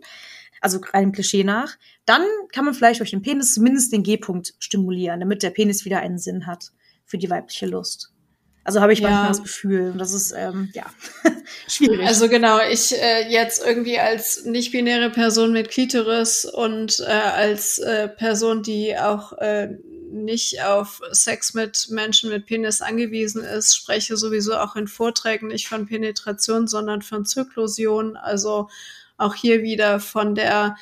also rein Klischee nach, dann kann man vielleicht durch den Penis zumindest den G-Punkt stimulieren, damit der Penis wieder einen Sinn hat für die weibliche Lust. Also habe ich ja. manchmal das Gefühl. Und das ist, ähm, ja, schwierig. Also genau, ich äh, jetzt irgendwie als nicht-binäre Person mit Klitoris und äh, als äh, Person, die auch äh, nicht auf Sex mit Menschen mit Penis angewiesen ist, spreche sowieso auch in Vorträgen nicht von Penetration, sondern von Zyklosion. Also auch hier wieder von der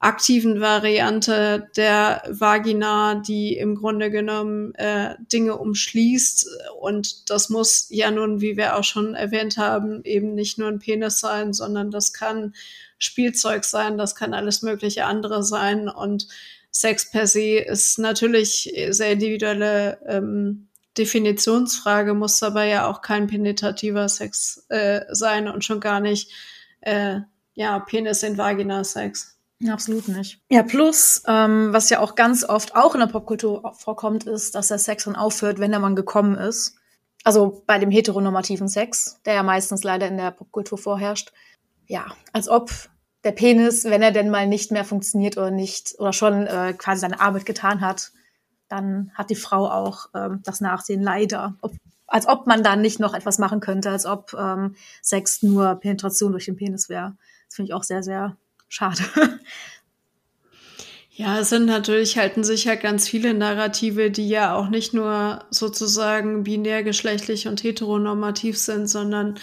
aktiven Variante der Vagina, die im Grunde genommen äh, Dinge umschließt. Und das muss ja nun, wie wir auch schon erwähnt haben, eben nicht nur ein Penis sein, sondern das kann Spielzeug sein, das kann alles mögliche andere sein. Und Sex per se ist natürlich sehr individuelle ähm, Definitionsfrage, muss aber ja auch kein penetrativer Sex äh, sein und schon gar nicht äh, ja Penis in Vagina Sex. Absolut nicht. Ja, plus, ähm, was ja auch ganz oft auch in der Popkultur vorkommt, ist, dass der Sex dann aufhört, wenn der Mann gekommen ist. Also bei dem heteronormativen Sex, der ja meistens leider in der Popkultur vorherrscht. Ja, als ob der Penis, wenn er denn mal nicht mehr funktioniert oder nicht, oder schon äh, quasi seine Arbeit getan hat, dann hat die Frau auch ähm, das Nachsehen leider. Ob, als ob man dann nicht noch etwas machen könnte, als ob ähm, Sex nur Penetration durch den Penis wäre. Das finde ich auch sehr, sehr schade. Ja, es sind natürlich, halten sich ja ganz viele Narrative, die ja auch nicht nur sozusagen binär, geschlechtlich und heteronormativ sind, sondern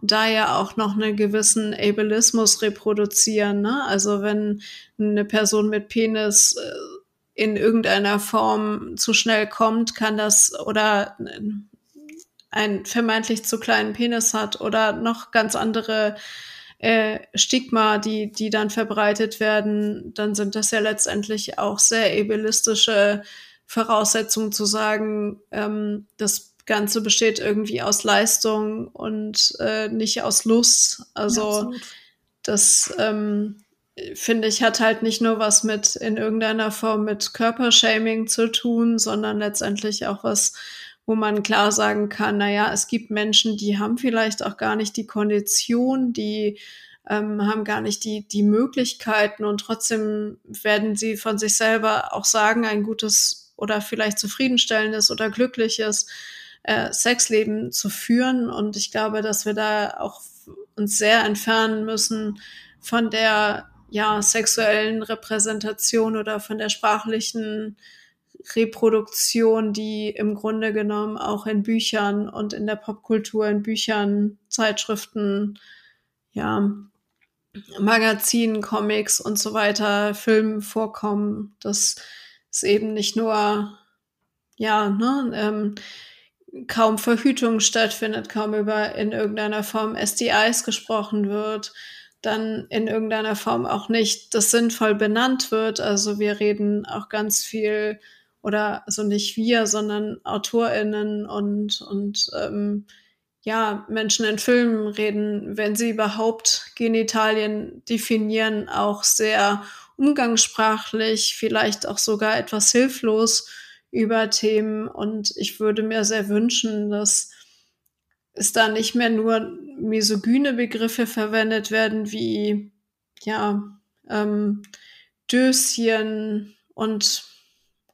da ja auch noch einen gewissen Ableismus reproduzieren. Ne? Also wenn eine Person mit Penis äh, in irgendeiner Form zu schnell kommt, kann das oder einen vermeintlich zu kleinen Penis hat oder noch ganz andere äh, Stigma, die, die dann verbreitet werden, dann sind das ja letztendlich auch sehr ableistische Voraussetzungen zu sagen, ähm, das Ganze besteht irgendwie aus Leistung und äh, nicht aus Lust. Also ja, das ähm, finde ich hat halt nicht nur was mit in irgendeiner Form mit Körpershaming zu tun, sondern letztendlich auch was wo man klar sagen kann, naja, es gibt Menschen, die haben vielleicht auch gar nicht die Kondition, die ähm, haben gar nicht die, die Möglichkeiten und trotzdem werden sie von sich selber auch sagen, ein gutes oder vielleicht zufriedenstellendes oder glückliches äh, Sexleben zu führen. Und ich glaube, dass wir da auch uns sehr entfernen müssen von der ja, sexuellen Repräsentation oder von der sprachlichen Reproduktion, die im Grunde genommen auch in Büchern und in der Popkultur, in Büchern, Zeitschriften, ja, Magazinen, Comics und so weiter, Filmen vorkommen. Das ist eben nicht nur, ja, ne, ähm, kaum Verhütung stattfindet, kaum über in irgendeiner Form SDIs gesprochen wird, dann in irgendeiner Form auch nicht das sinnvoll benannt wird. Also wir reden auch ganz viel oder also nicht wir, sondern AutorInnen und, und ähm, ja, Menschen in Filmen reden, wenn sie überhaupt Genitalien definieren, auch sehr umgangssprachlich, vielleicht auch sogar etwas hilflos über Themen. Und ich würde mir sehr wünschen, dass es da nicht mehr nur misogyne Begriffe verwendet werden wie ja ähm, Döschen und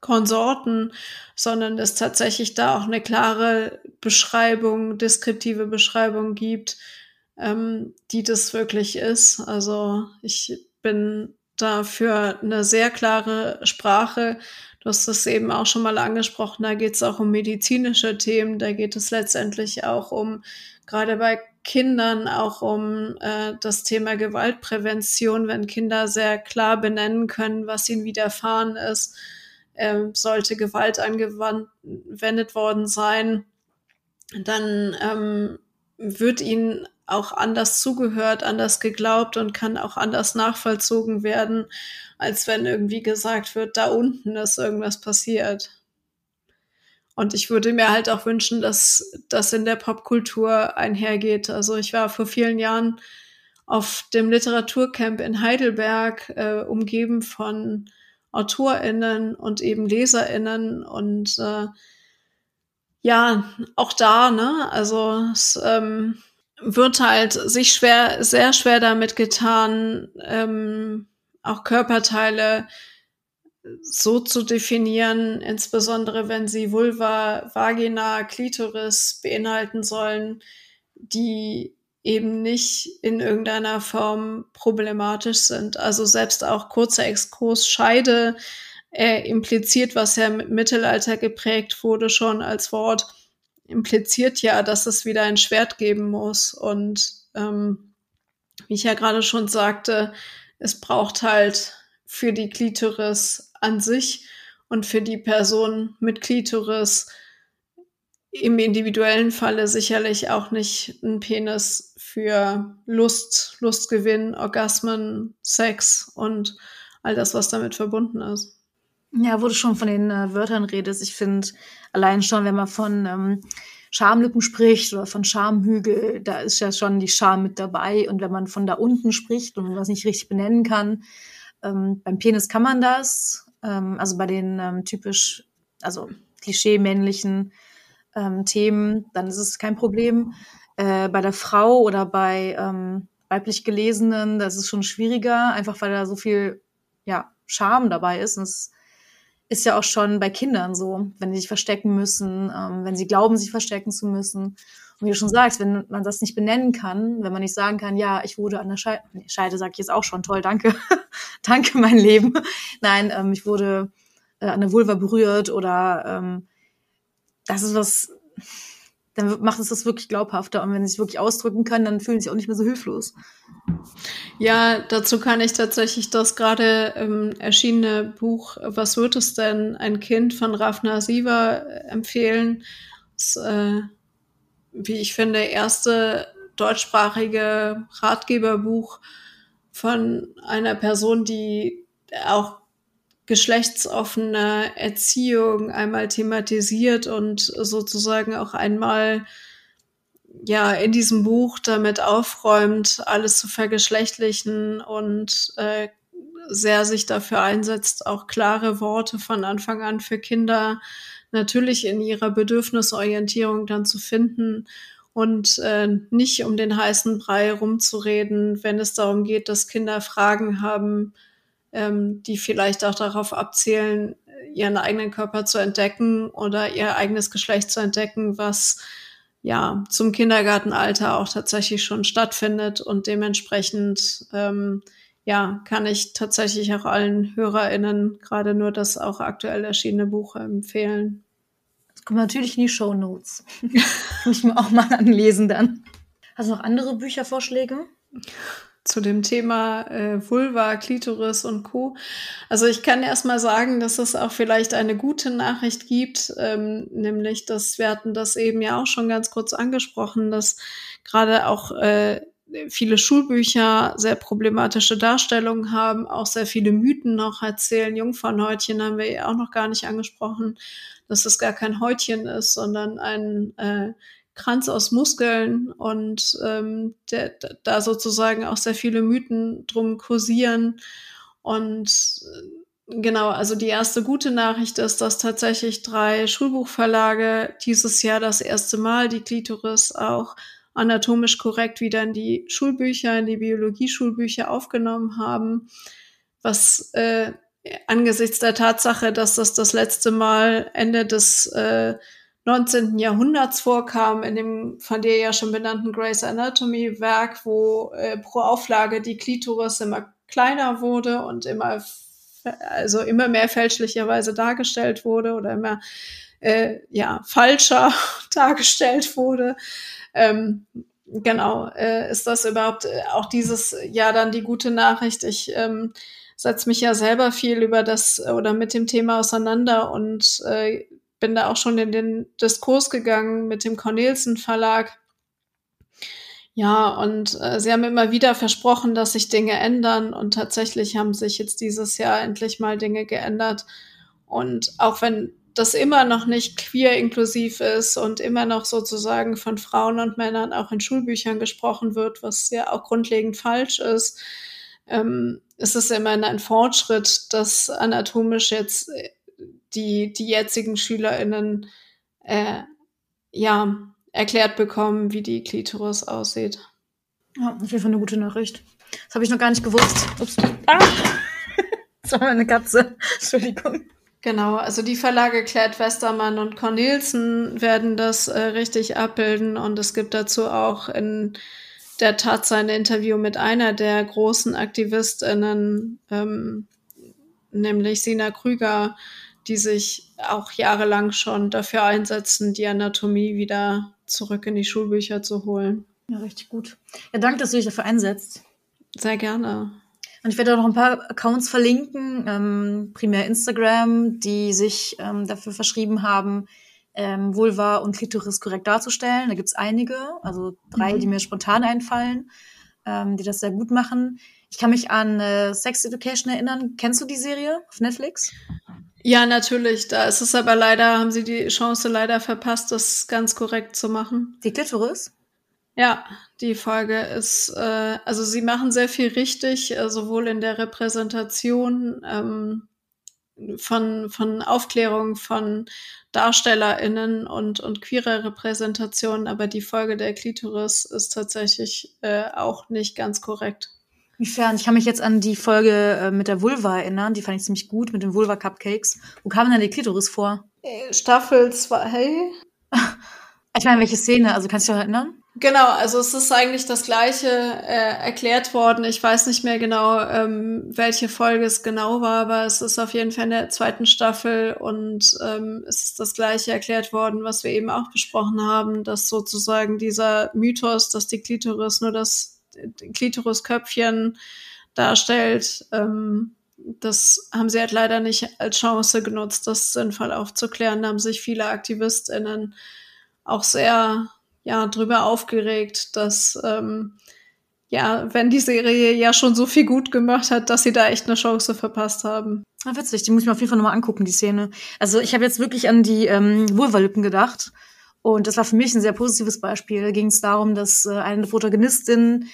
Konsorten, sondern es tatsächlich da auch eine klare Beschreibung, deskriptive Beschreibung gibt, ähm, die das wirklich ist. Also ich bin da für eine sehr klare Sprache. Du hast das eben auch schon mal angesprochen, da geht es auch um medizinische Themen, da geht es letztendlich auch um, gerade bei Kindern, auch um äh, das Thema Gewaltprävention, wenn Kinder sehr klar benennen können, was ihnen widerfahren ist ähm, sollte Gewalt angewendet worden sein, dann ähm, wird ihnen auch anders zugehört, anders geglaubt und kann auch anders nachvollzogen werden, als wenn irgendwie gesagt wird, da unten ist irgendwas passiert. Und ich würde mir halt auch wünschen, dass das in der Popkultur einhergeht. Also ich war vor vielen Jahren auf dem Literaturcamp in Heidelberg, äh, umgeben von AutorInnen und eben LeserInnen und äh, ja, auch da, ne, also es ähm, wird halt sich schwer, sehr schwer damit getan, ähm, auch Körperteile so zu definieren, insbesondere wenn sie Vulva, Vagina, Klitoris beinhalten sollen, die eben nicht in irgendeiner Form problematisch sind. Also selbst auch kurzer Exkurs Scheide äh, impliziert, was ja im Mittelalter geprägt wurde schon als Wort, impliziert ja, dass es wieder ein Schwert geben muss. Und ähm, wie ich ja gerade schon sagte, es braucht halt für die Klitoris an sich und für die Person mit Klitoris im individuellen Falle sicherlich auch nicht ein Penis für Lust, Lustgewinn, Orgasmen, Sex und all das, was damit verbunden ist. Ja, wo du schon von den äh, Wörtern redest, ich finde allein schon, wenn man von ähm, Schamlippen spricht oder von Schamhügel, da ist ja schon die Scham mit dabei. Und wenn man von da unten spricht und was nicht richtig benennen kann, ähm, beim Penis kann man das. Ähm, also bei den ähm, typisch, also klischee-männlichen ähm, Themen, dann ist es kein Problem. Äh, bei der Frau oder bei ähm, weiblich Gelesenen, das ist schon schwieriger, einfach weil da so viel ja, Charme dabei ist. Und es ist ja auch schon bei Kindern so, wenn die sich verstecken müssen, ähm, wenn sie glauben, sich verstecken zu müssen. Und wie du schon sagst, wenn man das nicht benennen kann, wenn man nicht sagen kann, ja, ich wurde an der Scheide, nee, Scheide sag ich jetzt auch schon, toll, danke, danke mein Leben. Nein, ähm, ich wurde äh, an der Vulva berührt oder ähm, das ist was, dann macht es das wirklich glaubhafter. Und wenn sie sich wirklich ausdrücken können, dann fühlen sie sich auch nicht mehr so hilflos. Ja, dazu kann ich tatsächlich das gerade ähm, erschienene Buch Was wird es denn? Ein Kind von Rafna Siva empfehlen. Das, äh, wie ich finde, erste deutschsprachige Ratgeberbuch von einer Person, die auch geschlechtsoffene Erziehung einmal thematisiert und sozusagen auch einmal ja in diesem Buch damit aufräumt, alles zu vergeschlechtlichen und äh, sehr sich dafür einsetzt, auch klare Worte von Anfang an für Kinder natürlich in ihrer Bedürfnisorientierung dann zu finden und äh, nicht um den heißen Brei rumzureden, wenn es darum geht, dass Kinder Fragen haben, ähm, die vielleicht auch darauf abzielen, ihren eigenen Körper zu entdecken oder ihr eigenes Geschlecht zu entdecken, was ja zum Kindergartenalter auch tatsächlich schon stattfindet und dementsprechend ähm, ja kann ich tatsächlich auch allen HörerInnen gerade nur das auch aktuell erschienene Buch empfehlen. Das kommt natürlich in die Show Notes. Muss ich mir auch mal anlesen dann. Hast du noch andere Büchervorschläge? Zu dem Thema äh, Vulva, Klitoris und Co. Also ich kann erstmal sagen, dass es auch vielleicht eine gute Nachricht gibt, ähm, nämlich, dass wir hatten das eben ja auch schon ganz kurz angesprochen, dass gerade auch äh, viele Schulbücher sehr problematische Darstellungen haben, auch sehr viele Mythen noch erzählen. Jungfernhäutchen haben wir ja auch noch gar nicht angesprochen, dass es gar kein Häutchen ist, sondern ein äh, Kranz aus Muskeln und ähm, der, da sozusagen auch sehr viele Mythen drum kursieren. Und äh, genau, also die erste gute Nachricht ist, dass tatsächlich drei Schulbuchverlage dieses Jahr das erste Mal die Klitoris auch anatomisch korrekt wieder in die Schulbücher, in die Biologie-Schulbücher aufgenommen haben, was äh, angesichts der Tatsache, dass das das letzte Mal Ende des äh, 19. Jahrhunderts vorkam, in dem von dir ja schon benannten Grey's Anatomy Werk, wo äh, pro Auflage die Klitoris immer kleiner wurde und immer, also immer mehr fälschlicherweise dargestellt wurde oder immer, äh, ja, falscher dargestellt wurde. Ähm, genau, äh, ist das überhaupt äh, auch dieses Jahr dann die gute Nachricht? Ich ähm, setze mich ja selber viel über das oder mit dem Thema auseinander und äh, bin da auch schon in den Diskurs gegangen mit dem Cornelsen Verlag. Ja, und äh, sie haben immer wieder versprochen, dass sich Dinge ändern und tatsächlich haben sich jetzt dieses Jahr endlich mal Dinge geändert. Und auch wenn das immer noch nicht queer inklusiv ist und immer noch sozusagen von Frauen und Männern auch in Schulbüchern gesprochen wird, was ja auch grundlegend falsch ist, ähm, ist es immerhin ein Fortschritt, dass anatomisch jetzt die, die jetzigen SchülerInnen äh, ja erklärt bekommen, wie die Klitoris aussieht. Ja, auf jeden Fall eine gute Nachricht. Das habe ich noch gar nicht gewusst. Ups. Ah! Das war meine Katze. Entschuldigung. Genau, also die Verlage Klett, Westermann und Cornelsen werden das äh, richtig abbilden und es gibt dazu auch in der Tat ein Interview mit einer der großen AktivistInnen, ähm, nämlich Sina Krüger, die sich auch jahrelang schon dafür einsetzen, die Anatomie wieder zurück in die Schulbücher zu holen. Ja, richtig gut. Ja, danke, dass du dich dafür einsetzt. Sehr gerne. Und ich werde auch noch ein paar Accounts verlinken, ähm, primär Instagram, die sich ähm, dafür verschrieben haben, ähm, Vulva und Klitoris korrekt darzustellen. Da gibt's einige, also drei, mhm. die mir spontan einfallen, ähm, die das sehr gut machen. Ich kann mich an äh, Sex Education erinnern. Kennst du die Serie auf Netflix? Ja, natürlich. Da ist es aber leider, haben sie die Chance leider verpasst, das ganz korrekt zu machen. Die Klitoris? Ja, die Folge ist, äh, also sie machen sehr viel richtig, äh, sowohl in der Repräsentation ähm, von, von Aufklärung von DarstellerInnen und, und queerer Repräsentation, aber die Folge der Klitoris ist tatsächlich äh, auch nicht ganz korrekt. Inwiefern? Ich kann mich jetzt an die Folge äh, mit der Vulva erinnern, die fand ich ziemlich gut, mit den Vulva-Cupcakes. Wo kam denn die Klitoris vor? Äh, Staffel 2. Hey? ich meine, welche Szene? Also kannst du dich erinnern? Genau, also es ist eigentlich das gleiche äh, erklärt worden. Ich weiß nicht mehr genau, ähm, welche Folge es genau war, aber es ist auf jeden Fall in der zweiten Staffel und ähm, es ist das gleiche erklärt worden, was wir eben auch besprochen haben, dass sozusagen dieser Mythos, dass die Klitoris nur das Klitorisköpfchen darstellt. Ähm, das haben sie halt leider nicht als Chance genutzt, das sinnvoll aufzuklären. Da haben sich viele AktivistInnen auch sehr ja, drüber aufgeregt, dass ähm, ja, wenn die Serie ja schon so viel gut gemacht hat, dass sie da echt eine Chance verpasst haben. Ah, witzig, die muss ich mir auf jeden Fall nochmal angucken, die Szene. Also ich habe jetzt wirklich an die ähm, Vulva-Lippen gedacht. Und das war für mich ein sehr positives Beispiel. Da ging es darum, dass äh, eine Protagonistin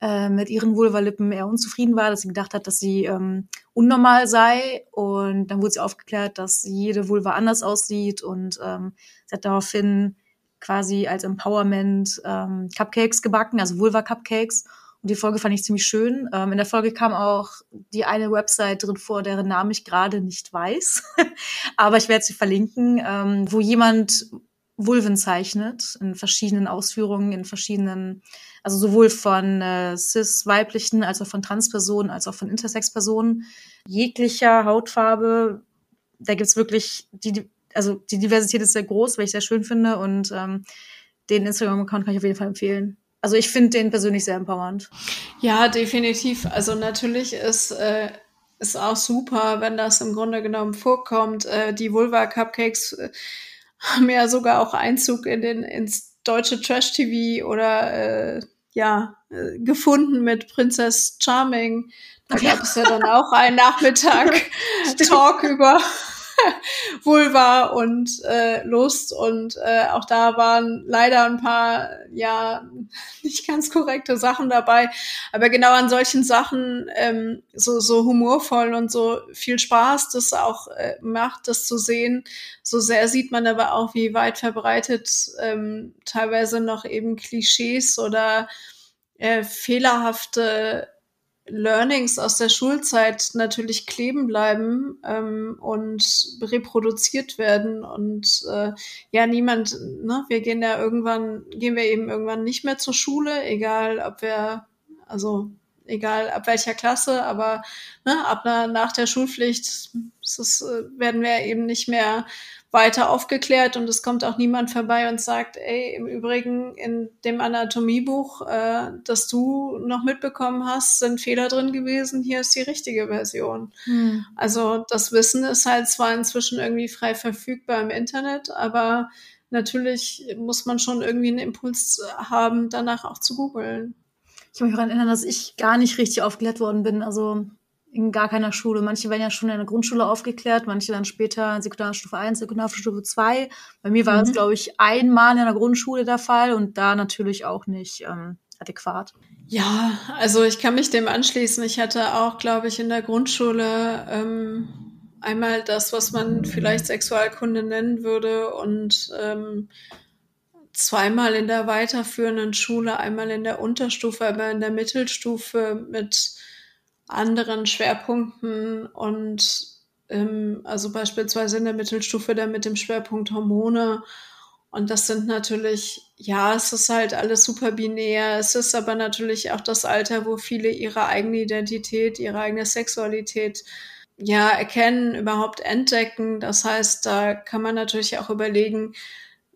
äh, mit ihren Vulvalippen eher unzufrieden war, dass sie gedacht hat, dass sie ähm, unnormal sei. Und dann wurde sie aufgeklärt, dass jede Vulva anders aussieht und ähm, sie hat daraufhin quasi als Empowerment ähm, Cupcakes gebacken, also Vulva-Cupcakes. Und die Folge fand ich ziemlich schön. Ähm, in der Folge kam auch die eine Website drin vor, deren Namen ich gerade nicht weiß. Aber ich werde sie verlinken, ähm, wo jemand Vulven zeichnet in verschiedenen Ausführungen, in verschiedenen, also sowohl von äh, cis-weiblichen als auch von Transpersonen, als auch von Intersex-Personen, jeglicher Hautfarbe. Da gibt's wirklich die, also die Diversität ist sehr groß, weil ich sehr schön finde und ähm, den Instagram-Account kann ich auf jeden Fall empfehlen. Also ich finde den persönlich sehr empowernd. Ja, definitiv. Also natürlich ist äh, ist auch super, wenn das im Grunde genommen vorkommt. Äh, die Vulva Cupcakes äh, haben ja sogar auch Einzug in den ins deutsche Trash TV oder äh, ja äh, gefunden mit Princess Charming. Da gab es ja dann auch einen Nachmittag Talk über Vulva und äh, Lust und äh, auch da waren leider ein paar ja nicht ganz korrekte Sachen dabei, aber genau an solchen Sachen ähm, so so humorvoll und so viel Spaß das auch äh, macht, das zu sehen. So sehr sieht man aber auch, wie weit verbreitet ähm, teilweise noch eben Klischees oder äh, fehlerhafte Learnings aus der Schulzeit natürlich kleben bleiben ähm, und reproduziert werden. Und äh, ja, niemand, ne, wir gehen ja irgendwann, gehen wir eben irgendwann nicht mehr zur Schule, egal ob wir, also egal ab welcher Klasse, aber ne, ab nach der Schulpflicht ist, äh, werden wir eben nicht mehr weiter aufgeklärt und es kommt auch niemand vorbei und sagt, ey, im Übrigen in dem Anatomiebuch, äh, das du noch mitbekommen hast, sind Fehler drin gewesen, hier ist die richtige Version. Hm. Also das Wissen ist halt zwar inzwischen irgendwie frei verfügbar im Internet, aber natürlich muss man schon irgendwie einen Impuls haben, danach auch zu googeln. Ich kann mich daran erinnern, dass ich gar nicht richtig aufgeklärt worden bin. Also in gar keiner Schule. Manche werden ja schon in der Grundschule aufgeklärt, manche dann später in Sekundarstufe 1, Sekundarstufe 2. Bei mir war mhm. es, glaube ich, einmal in der Grundschule der Fall und da natürlich auch nicht ähm, adäquat. Ja, also ich kann mich dem anschließen. Ich hatte auch, glaube ich, in der Grundschule ähm, einmal das, was man vielleicht Sexualkunde nennen würde und ähm, zweimal in der weiterführenden Schule, einmal in der Unterstufe, aber in der Mittelstufe mit anderen Schwerpunkten und ähm, also beispielsweise in der Mittelstufe dann mit dem Schwerpunkt Hormone. Und das sind natürlich, ja, es ist halt alles super binär. Es ist aber natürlich auch das Alter, wo viele ihre eigene Identität, ihre eigene Sexualität ja erkennen, überhaupt entdecken. Das heißt, da kann man natürlich auch überlegen,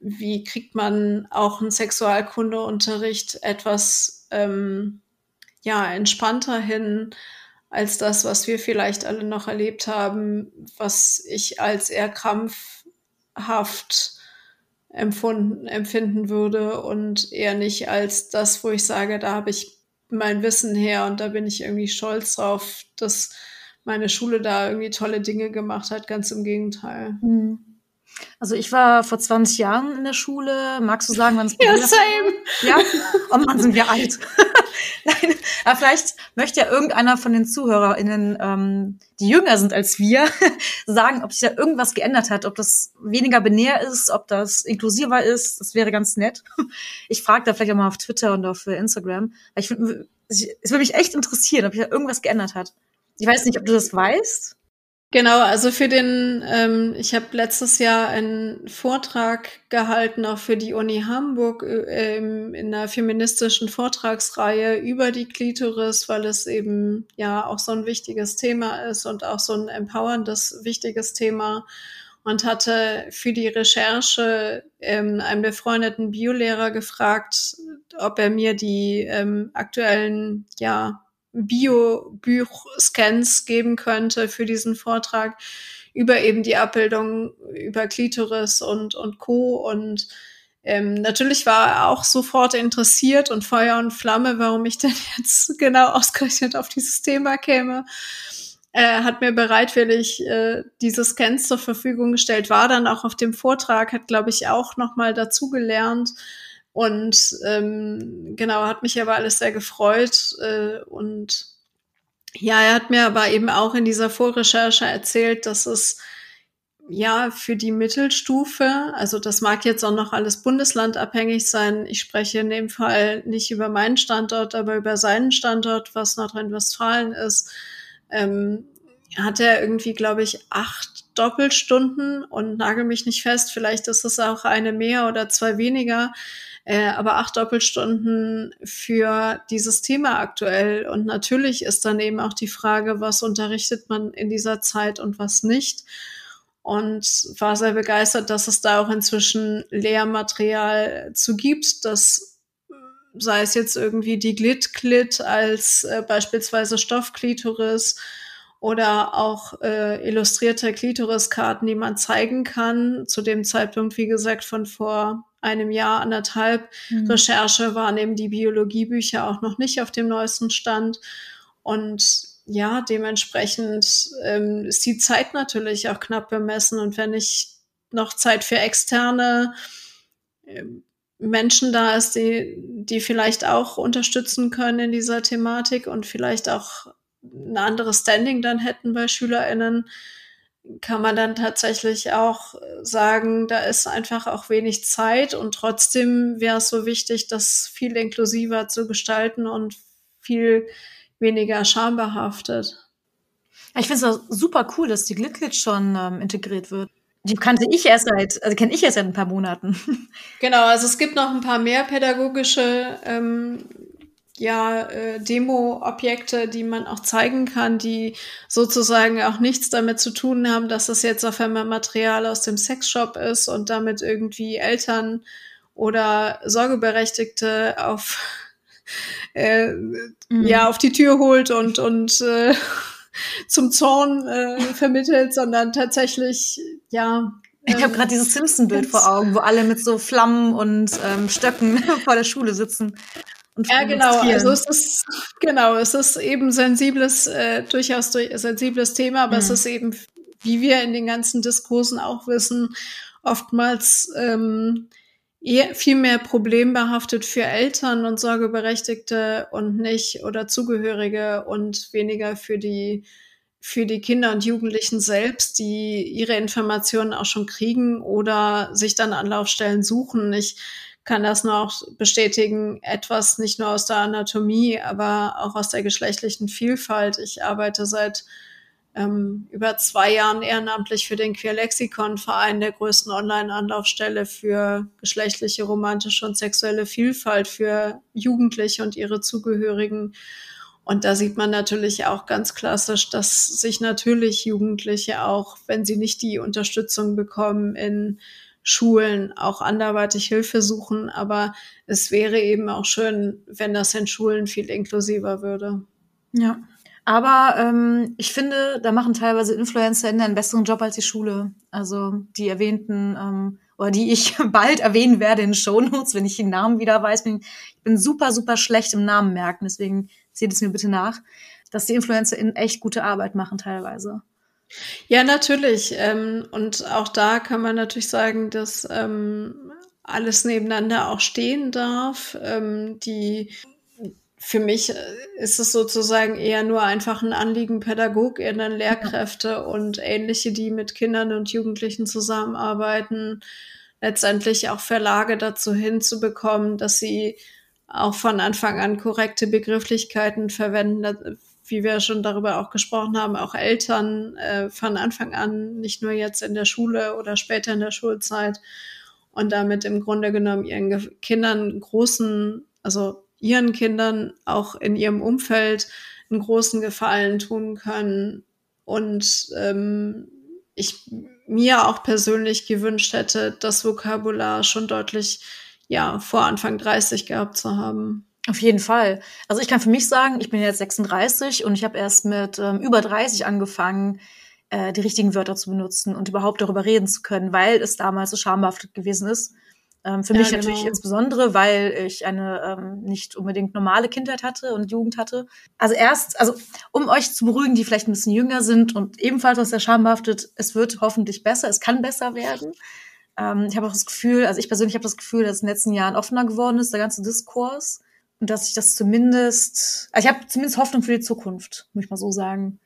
wie kriegt man auch einen Sexualkundeunterricht etwas ähm, ja entspannter hin als das, was wir vielleicht alle noch erlebt haben, was ich als eher krampfhaft empfunden, empfinden würde und eher nicht als das, wo ich sage, da habe ich mein Wissen her und da bin ich irgendwie stolz drauf, dass meine Schule da irgendwie tolle Dinge gemacht hat, ganz im Gegenteil. Mhm. Also ich war vor 20 Jahren in der Schule. Magst du sagen, wann es Ja, same. Ja? Oh Mann, sind wir alt. Nein, aber vielleicht möchte ja irgendeiner von den ZuhörerInnen, ähm, die jünger sind als wir, sagen, ob sich da irgendwas geändert hat, ob das weniger binär ist, ob das inklusiver ist. Das wäre ganz nett. Ich frage da vielleicht auch mal auf Twitter und auf Instagram. Ich es würde mich echt interessieren, ob sich da irgendwas geändert hat. Ich weiß nicht, ob du das weißt. Genau, also für den, ähm, ich habe letztes Jahr einen Vortrag gehalten, auch für die Uni Hamburg, äh, in einer feministischen Vortragsreihe über die Klitoris, weil es eben ja auch so ein wichtiges Thema ist und auch so ein empowerndes, wichtiges Thema. Und hatte für die Recherche ähm, einen befreundeten Biolehrer gefragt, ob er mir die ähm, aktuellen, ja, Bio-Buch-Scans geben könnte für diesen Vortrag über eben die Abbildung über Klitoris und, und Co. Und ähm, natürlich war er auch sofort interessiert und Feuer und Flamme, warum ich denn jetzt genau ausgerechnet auf dieses Thema käme. Er hat mir bereitwillig äh, diese Scans zur Verfügung gestellt, war dann auch auf dem Vortrag, hat, glaube ich, auch noch mal dazu gelernt und ähm, genau, hat mich aber alles sehr gefreut. Äh, und ja, er hat mir aber eben auch in dieser Vorrecherche erzählt, dass es ja für die Mittelstufe, also das mag jetzt auch noch alles bundeslandabhängig sein. Ich spreche in dem Fall nicht über meinen Standort, aber über seinen Standort, was Nordrhein-Westfalen ist. Ähm, hat er irgendwie, glaube ich, acht Doppelstunden und nagel mich nicht fest. Vielleicht ist es auch eine mehr oder zwei weniger äh, aber acht Doppelstunden für dieses Thema aktuell. Und natürlich ist dann eben auch die Frage, was unterrichtet man in dieser Zeit und was nicht. Und war sehr begeistert, dass es da auch inzwischen Lehrmaterial zu gibt, das sei es jetzt irgendwie die Glit-Klit als äh, beispielsweise Stoffklitoris oder auch äh, illustrierte Klitoriskarten, die man zeigen kann. Zu dem Zeitpunkt, wie gesagt, von vor einem Jahr, anderthalb mhm. Recherche waren eben die Biologiebücher auch noch nicht auf dem neuesten Stand. Und ja, dementsprechend ähm, ist die Zeit natürlich auch knapp bemessen. Und wenn ich noch Zeit für externe äh, Menschen da ist, die, die vielleicht auch unterstützen können in dieser Thematik und vielleicht auch ein anderes Standing dann hätten bei SchülerInnen, kann man dann tatsächlich auch sagen, da ist einfach auch wenig Zeit und trotzdem wäre es so wichtig, das viel inklusiver zu gestalten und viel weniger schambehaftet. Ich finde es super cool, dass die Glitglitch schon ähm, integriert wird. Die kannte ich erst seit, also kenne ich erst seit ein paar Monaten. Genau, also es gibt noch ein paar mehr pädagogische ähm, ja, äh, Demo-Objekte, die man auch zeigen kann, die sozusagen auch nichts damit zu tun haben, dass das jetzt auf einmal Material aus dem Sexshop ist und damit irgendwie Eltern oder Sorgeberechtigte auf äh, mhm. ja auf die Tür holt und und äh, zum Zorn äh, vermittelt, sondern tatsächlich, ja. Ich habe ähm, gerade dieses Simpson-Bild vor Augen, wo alle mit so Flammen und ähm, Stöcken vor der Schule sitzen. Ja, genau. Also es ist genau, es ist eben sensibles, äh, durchaus durch, sensibles Thema, aber mhm. es ist eben, wie wir in den ganzen Diskursen auch wissen, oftmals ähm, eher viel mehr problembehaftet für Eltern und Sorgeberechtigte und nicht oder Zugehörige und weniger für die für die Kinder und Jugendlichen selbst, die ihre Informationen auch schon kriegen oder sich dann Anlaufstellen suchen. Ich kann das noch bestätigen, etwas nicht nur aus der Anatomie, aber auch aus der geschlechtlichen Vielfalt. Ich arbeite seit ähm, über zwei Jahren ehrenamtlich für den Queerlexikon-Verein, der größten Online-Anlaufstelle für geschlechtliche, romantische und sexuelle Vielfalt für Jugendliche und ihre Zugehörigen. Und da sieht man natürlich auch ganz klassisch, dass sich natürlich Jugendliche auch, wenn sie nicht die Unterstützung bekommen in Schulen, auch anderweitig Hilfe suchen. Aber es wäre eben auch schön, wenn das in Schulen viel inklusiver würde. Ja. Aber ähm, ich finde, da machen teilweise Influencer einen besseren Job als die Schule. Also die erwähnten ähm, oder die ich bald erwähnen werde in Shownotes, wenn ich den Namen wieder weiß. Bin, ich bin super, super schlecht im Namen merken, deswegen seht es mir bitte nach, dass die InfluencerInnen echt gute Arbeit machen teilweise. Ja, natürlich. Ähm, und auch da kann man natürlich sagen, dass ähm, alles nebeneinander auch stehen darf. Ähm, die für mich äh, ist es sozusagen eher nur einfach ein Anliegen PädagogInnen, Lehrkräfte ja. und ähnliche, die mit Kindern und Jugendlichen zusammenarbeiten, letztendlich auch Verlage dazu hinzubekommen, dass sie auch von Anfang an korrekte Begrifflichkeiten verwenden, wie wir schon darüber auch gesprochen haben, auch Eltern äh, von Anfang an, nicht nur jetzt in der Schule oder später in der Schulzeit und damit im Grunde genommen ihren Kindern großen, also ihren Kindern auch in ihrem Umfeld einen großen Gefallen tun können. Und ähm, ich mir auch persönlich gewünscht hätte, das Vokabular schon deutlich ja vor Anfang 30 gehabt zu haben. Auf jeden Fall. Also ich kann für mich sagen, ich bin jetzt 36 und ich habe erst mit ähm, über 30 angefangen, äh, die richtigen Wörter zu benutzen und überhaupt darüber reden zu können, weil es damals so schambehaftet gewesen ist. Ähm, für ja, mich genau. natürlich insbesondere, weil ich eine ähm, nicht unbedingt normale Kindheit hatte und Jugend hatte. Also erst, also um euch zu beruhigen, die vielleicht ein bisschen jünger sind und ebenfalls aus der Scham behaftet, es wird hoffentlich besser, es kann besser werden. Ähm, ich habe auch das Gefühl, also ich persönlich habe das Gefühl, dass in den letzten Jahren offener geworden ist, der ganze Diskurs. Und dass ich das zumindest, also ich habe zumindest Hoffnung für die Zukunft, muss ich mal so sagen.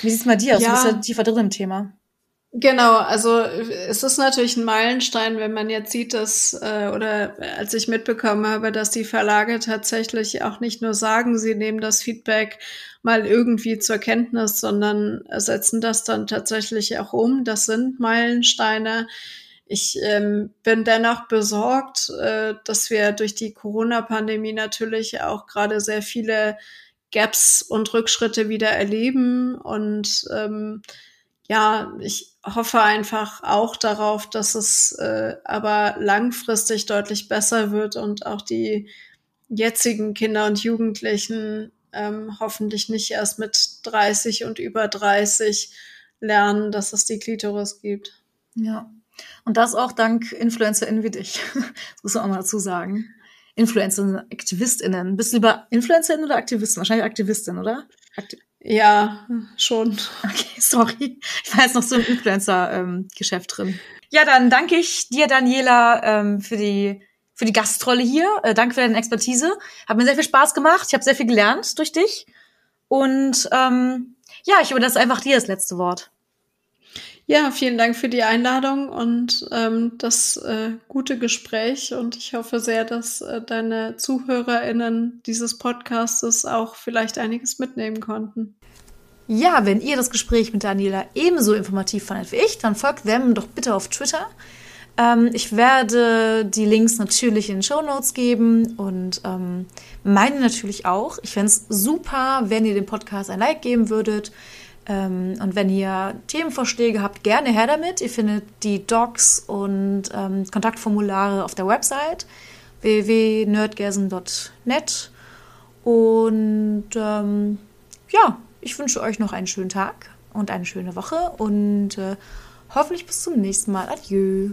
Wie sieht es bei dir aus? Ja. Du bist ja tiefer drin im Thema. Genau, also es ist natürlich ein Meilenstein, wenn man jetzt sieht, dass, äh, oder als ich mitbekommen habe, dass die Verlage tatsächlich auch nicht nur sagen, sie nehmen das Feedback mal irgendwie zur Kenntnis, sondern setzen das dann tatsächlich auch um. Das sind Meilensteine. Ich ähm, bin dennoch besorgt, äh, dass wir durch die Corona-Pandemie natürlich auch gerade sehr viele Gaps und Rückschritte wieder erleben und ähm, ja, ich hoffe einfach auch darauf, dass es äh, aber langfristig deutlich besser wird und auch die jetzigen Kinder und Jugendlichen ähm, hoffentlich nicht erst mit 30 und über 30 lernen, dass es die Klitoris gibt. Ja. Und das auch dank InfluencerInnen wie dich. Das muss man auch mal dazu sagen. Influencer, AktivistInnen. Bist du lieber InfluencerInnen oder Aktivistin? Wahrscheinlich Aktivistin, oder? Aktiv ja, schon. Okay, sorry. Ich war jetzt noch so im Influencer-Geschäft drin. Ja, dann danke ich dir, Daniela, ähm, für die für die Gastrolle hier. Äh, danke für deine Expertise. Hat mir sehr viel Spaß gemacht. Ich habe sehr viel gelernt durch dich. Und ähm, ja, ich überlasse einfach dir das letzte Wort. Ja, vielen Dank für die Einladung und ähm, das äh, gute Gespräch. Und ich hoffe sehr, dass äh, deine ZuhörerInnen dieses Podcastes auch vielleicht einiges mitnehmen konnten. Ja, wenn ihr das Gespräch mit Daniela ebenso informativ fandet wie ich, dann folgt them doch bitte auf Twitter. Ähm, ich werde die Links natürlich in den Show Notes geben und ähm, meine natürlich auch. Ich fände es super, wenn ihr dem Podcast ein Like geben würdet. Ähm, und wenn ihr Themenvorschläge habt, gerne her damit. Ihr findet die Docs und ähm, Kontaktformulare auf der Website www.nerdgersen.net. Und ähm, ja, ich wünsche euch noch einen schönen Tag und eine schöne Woche und äh, hoffentlich bis zum nächsten Mal. Adieu.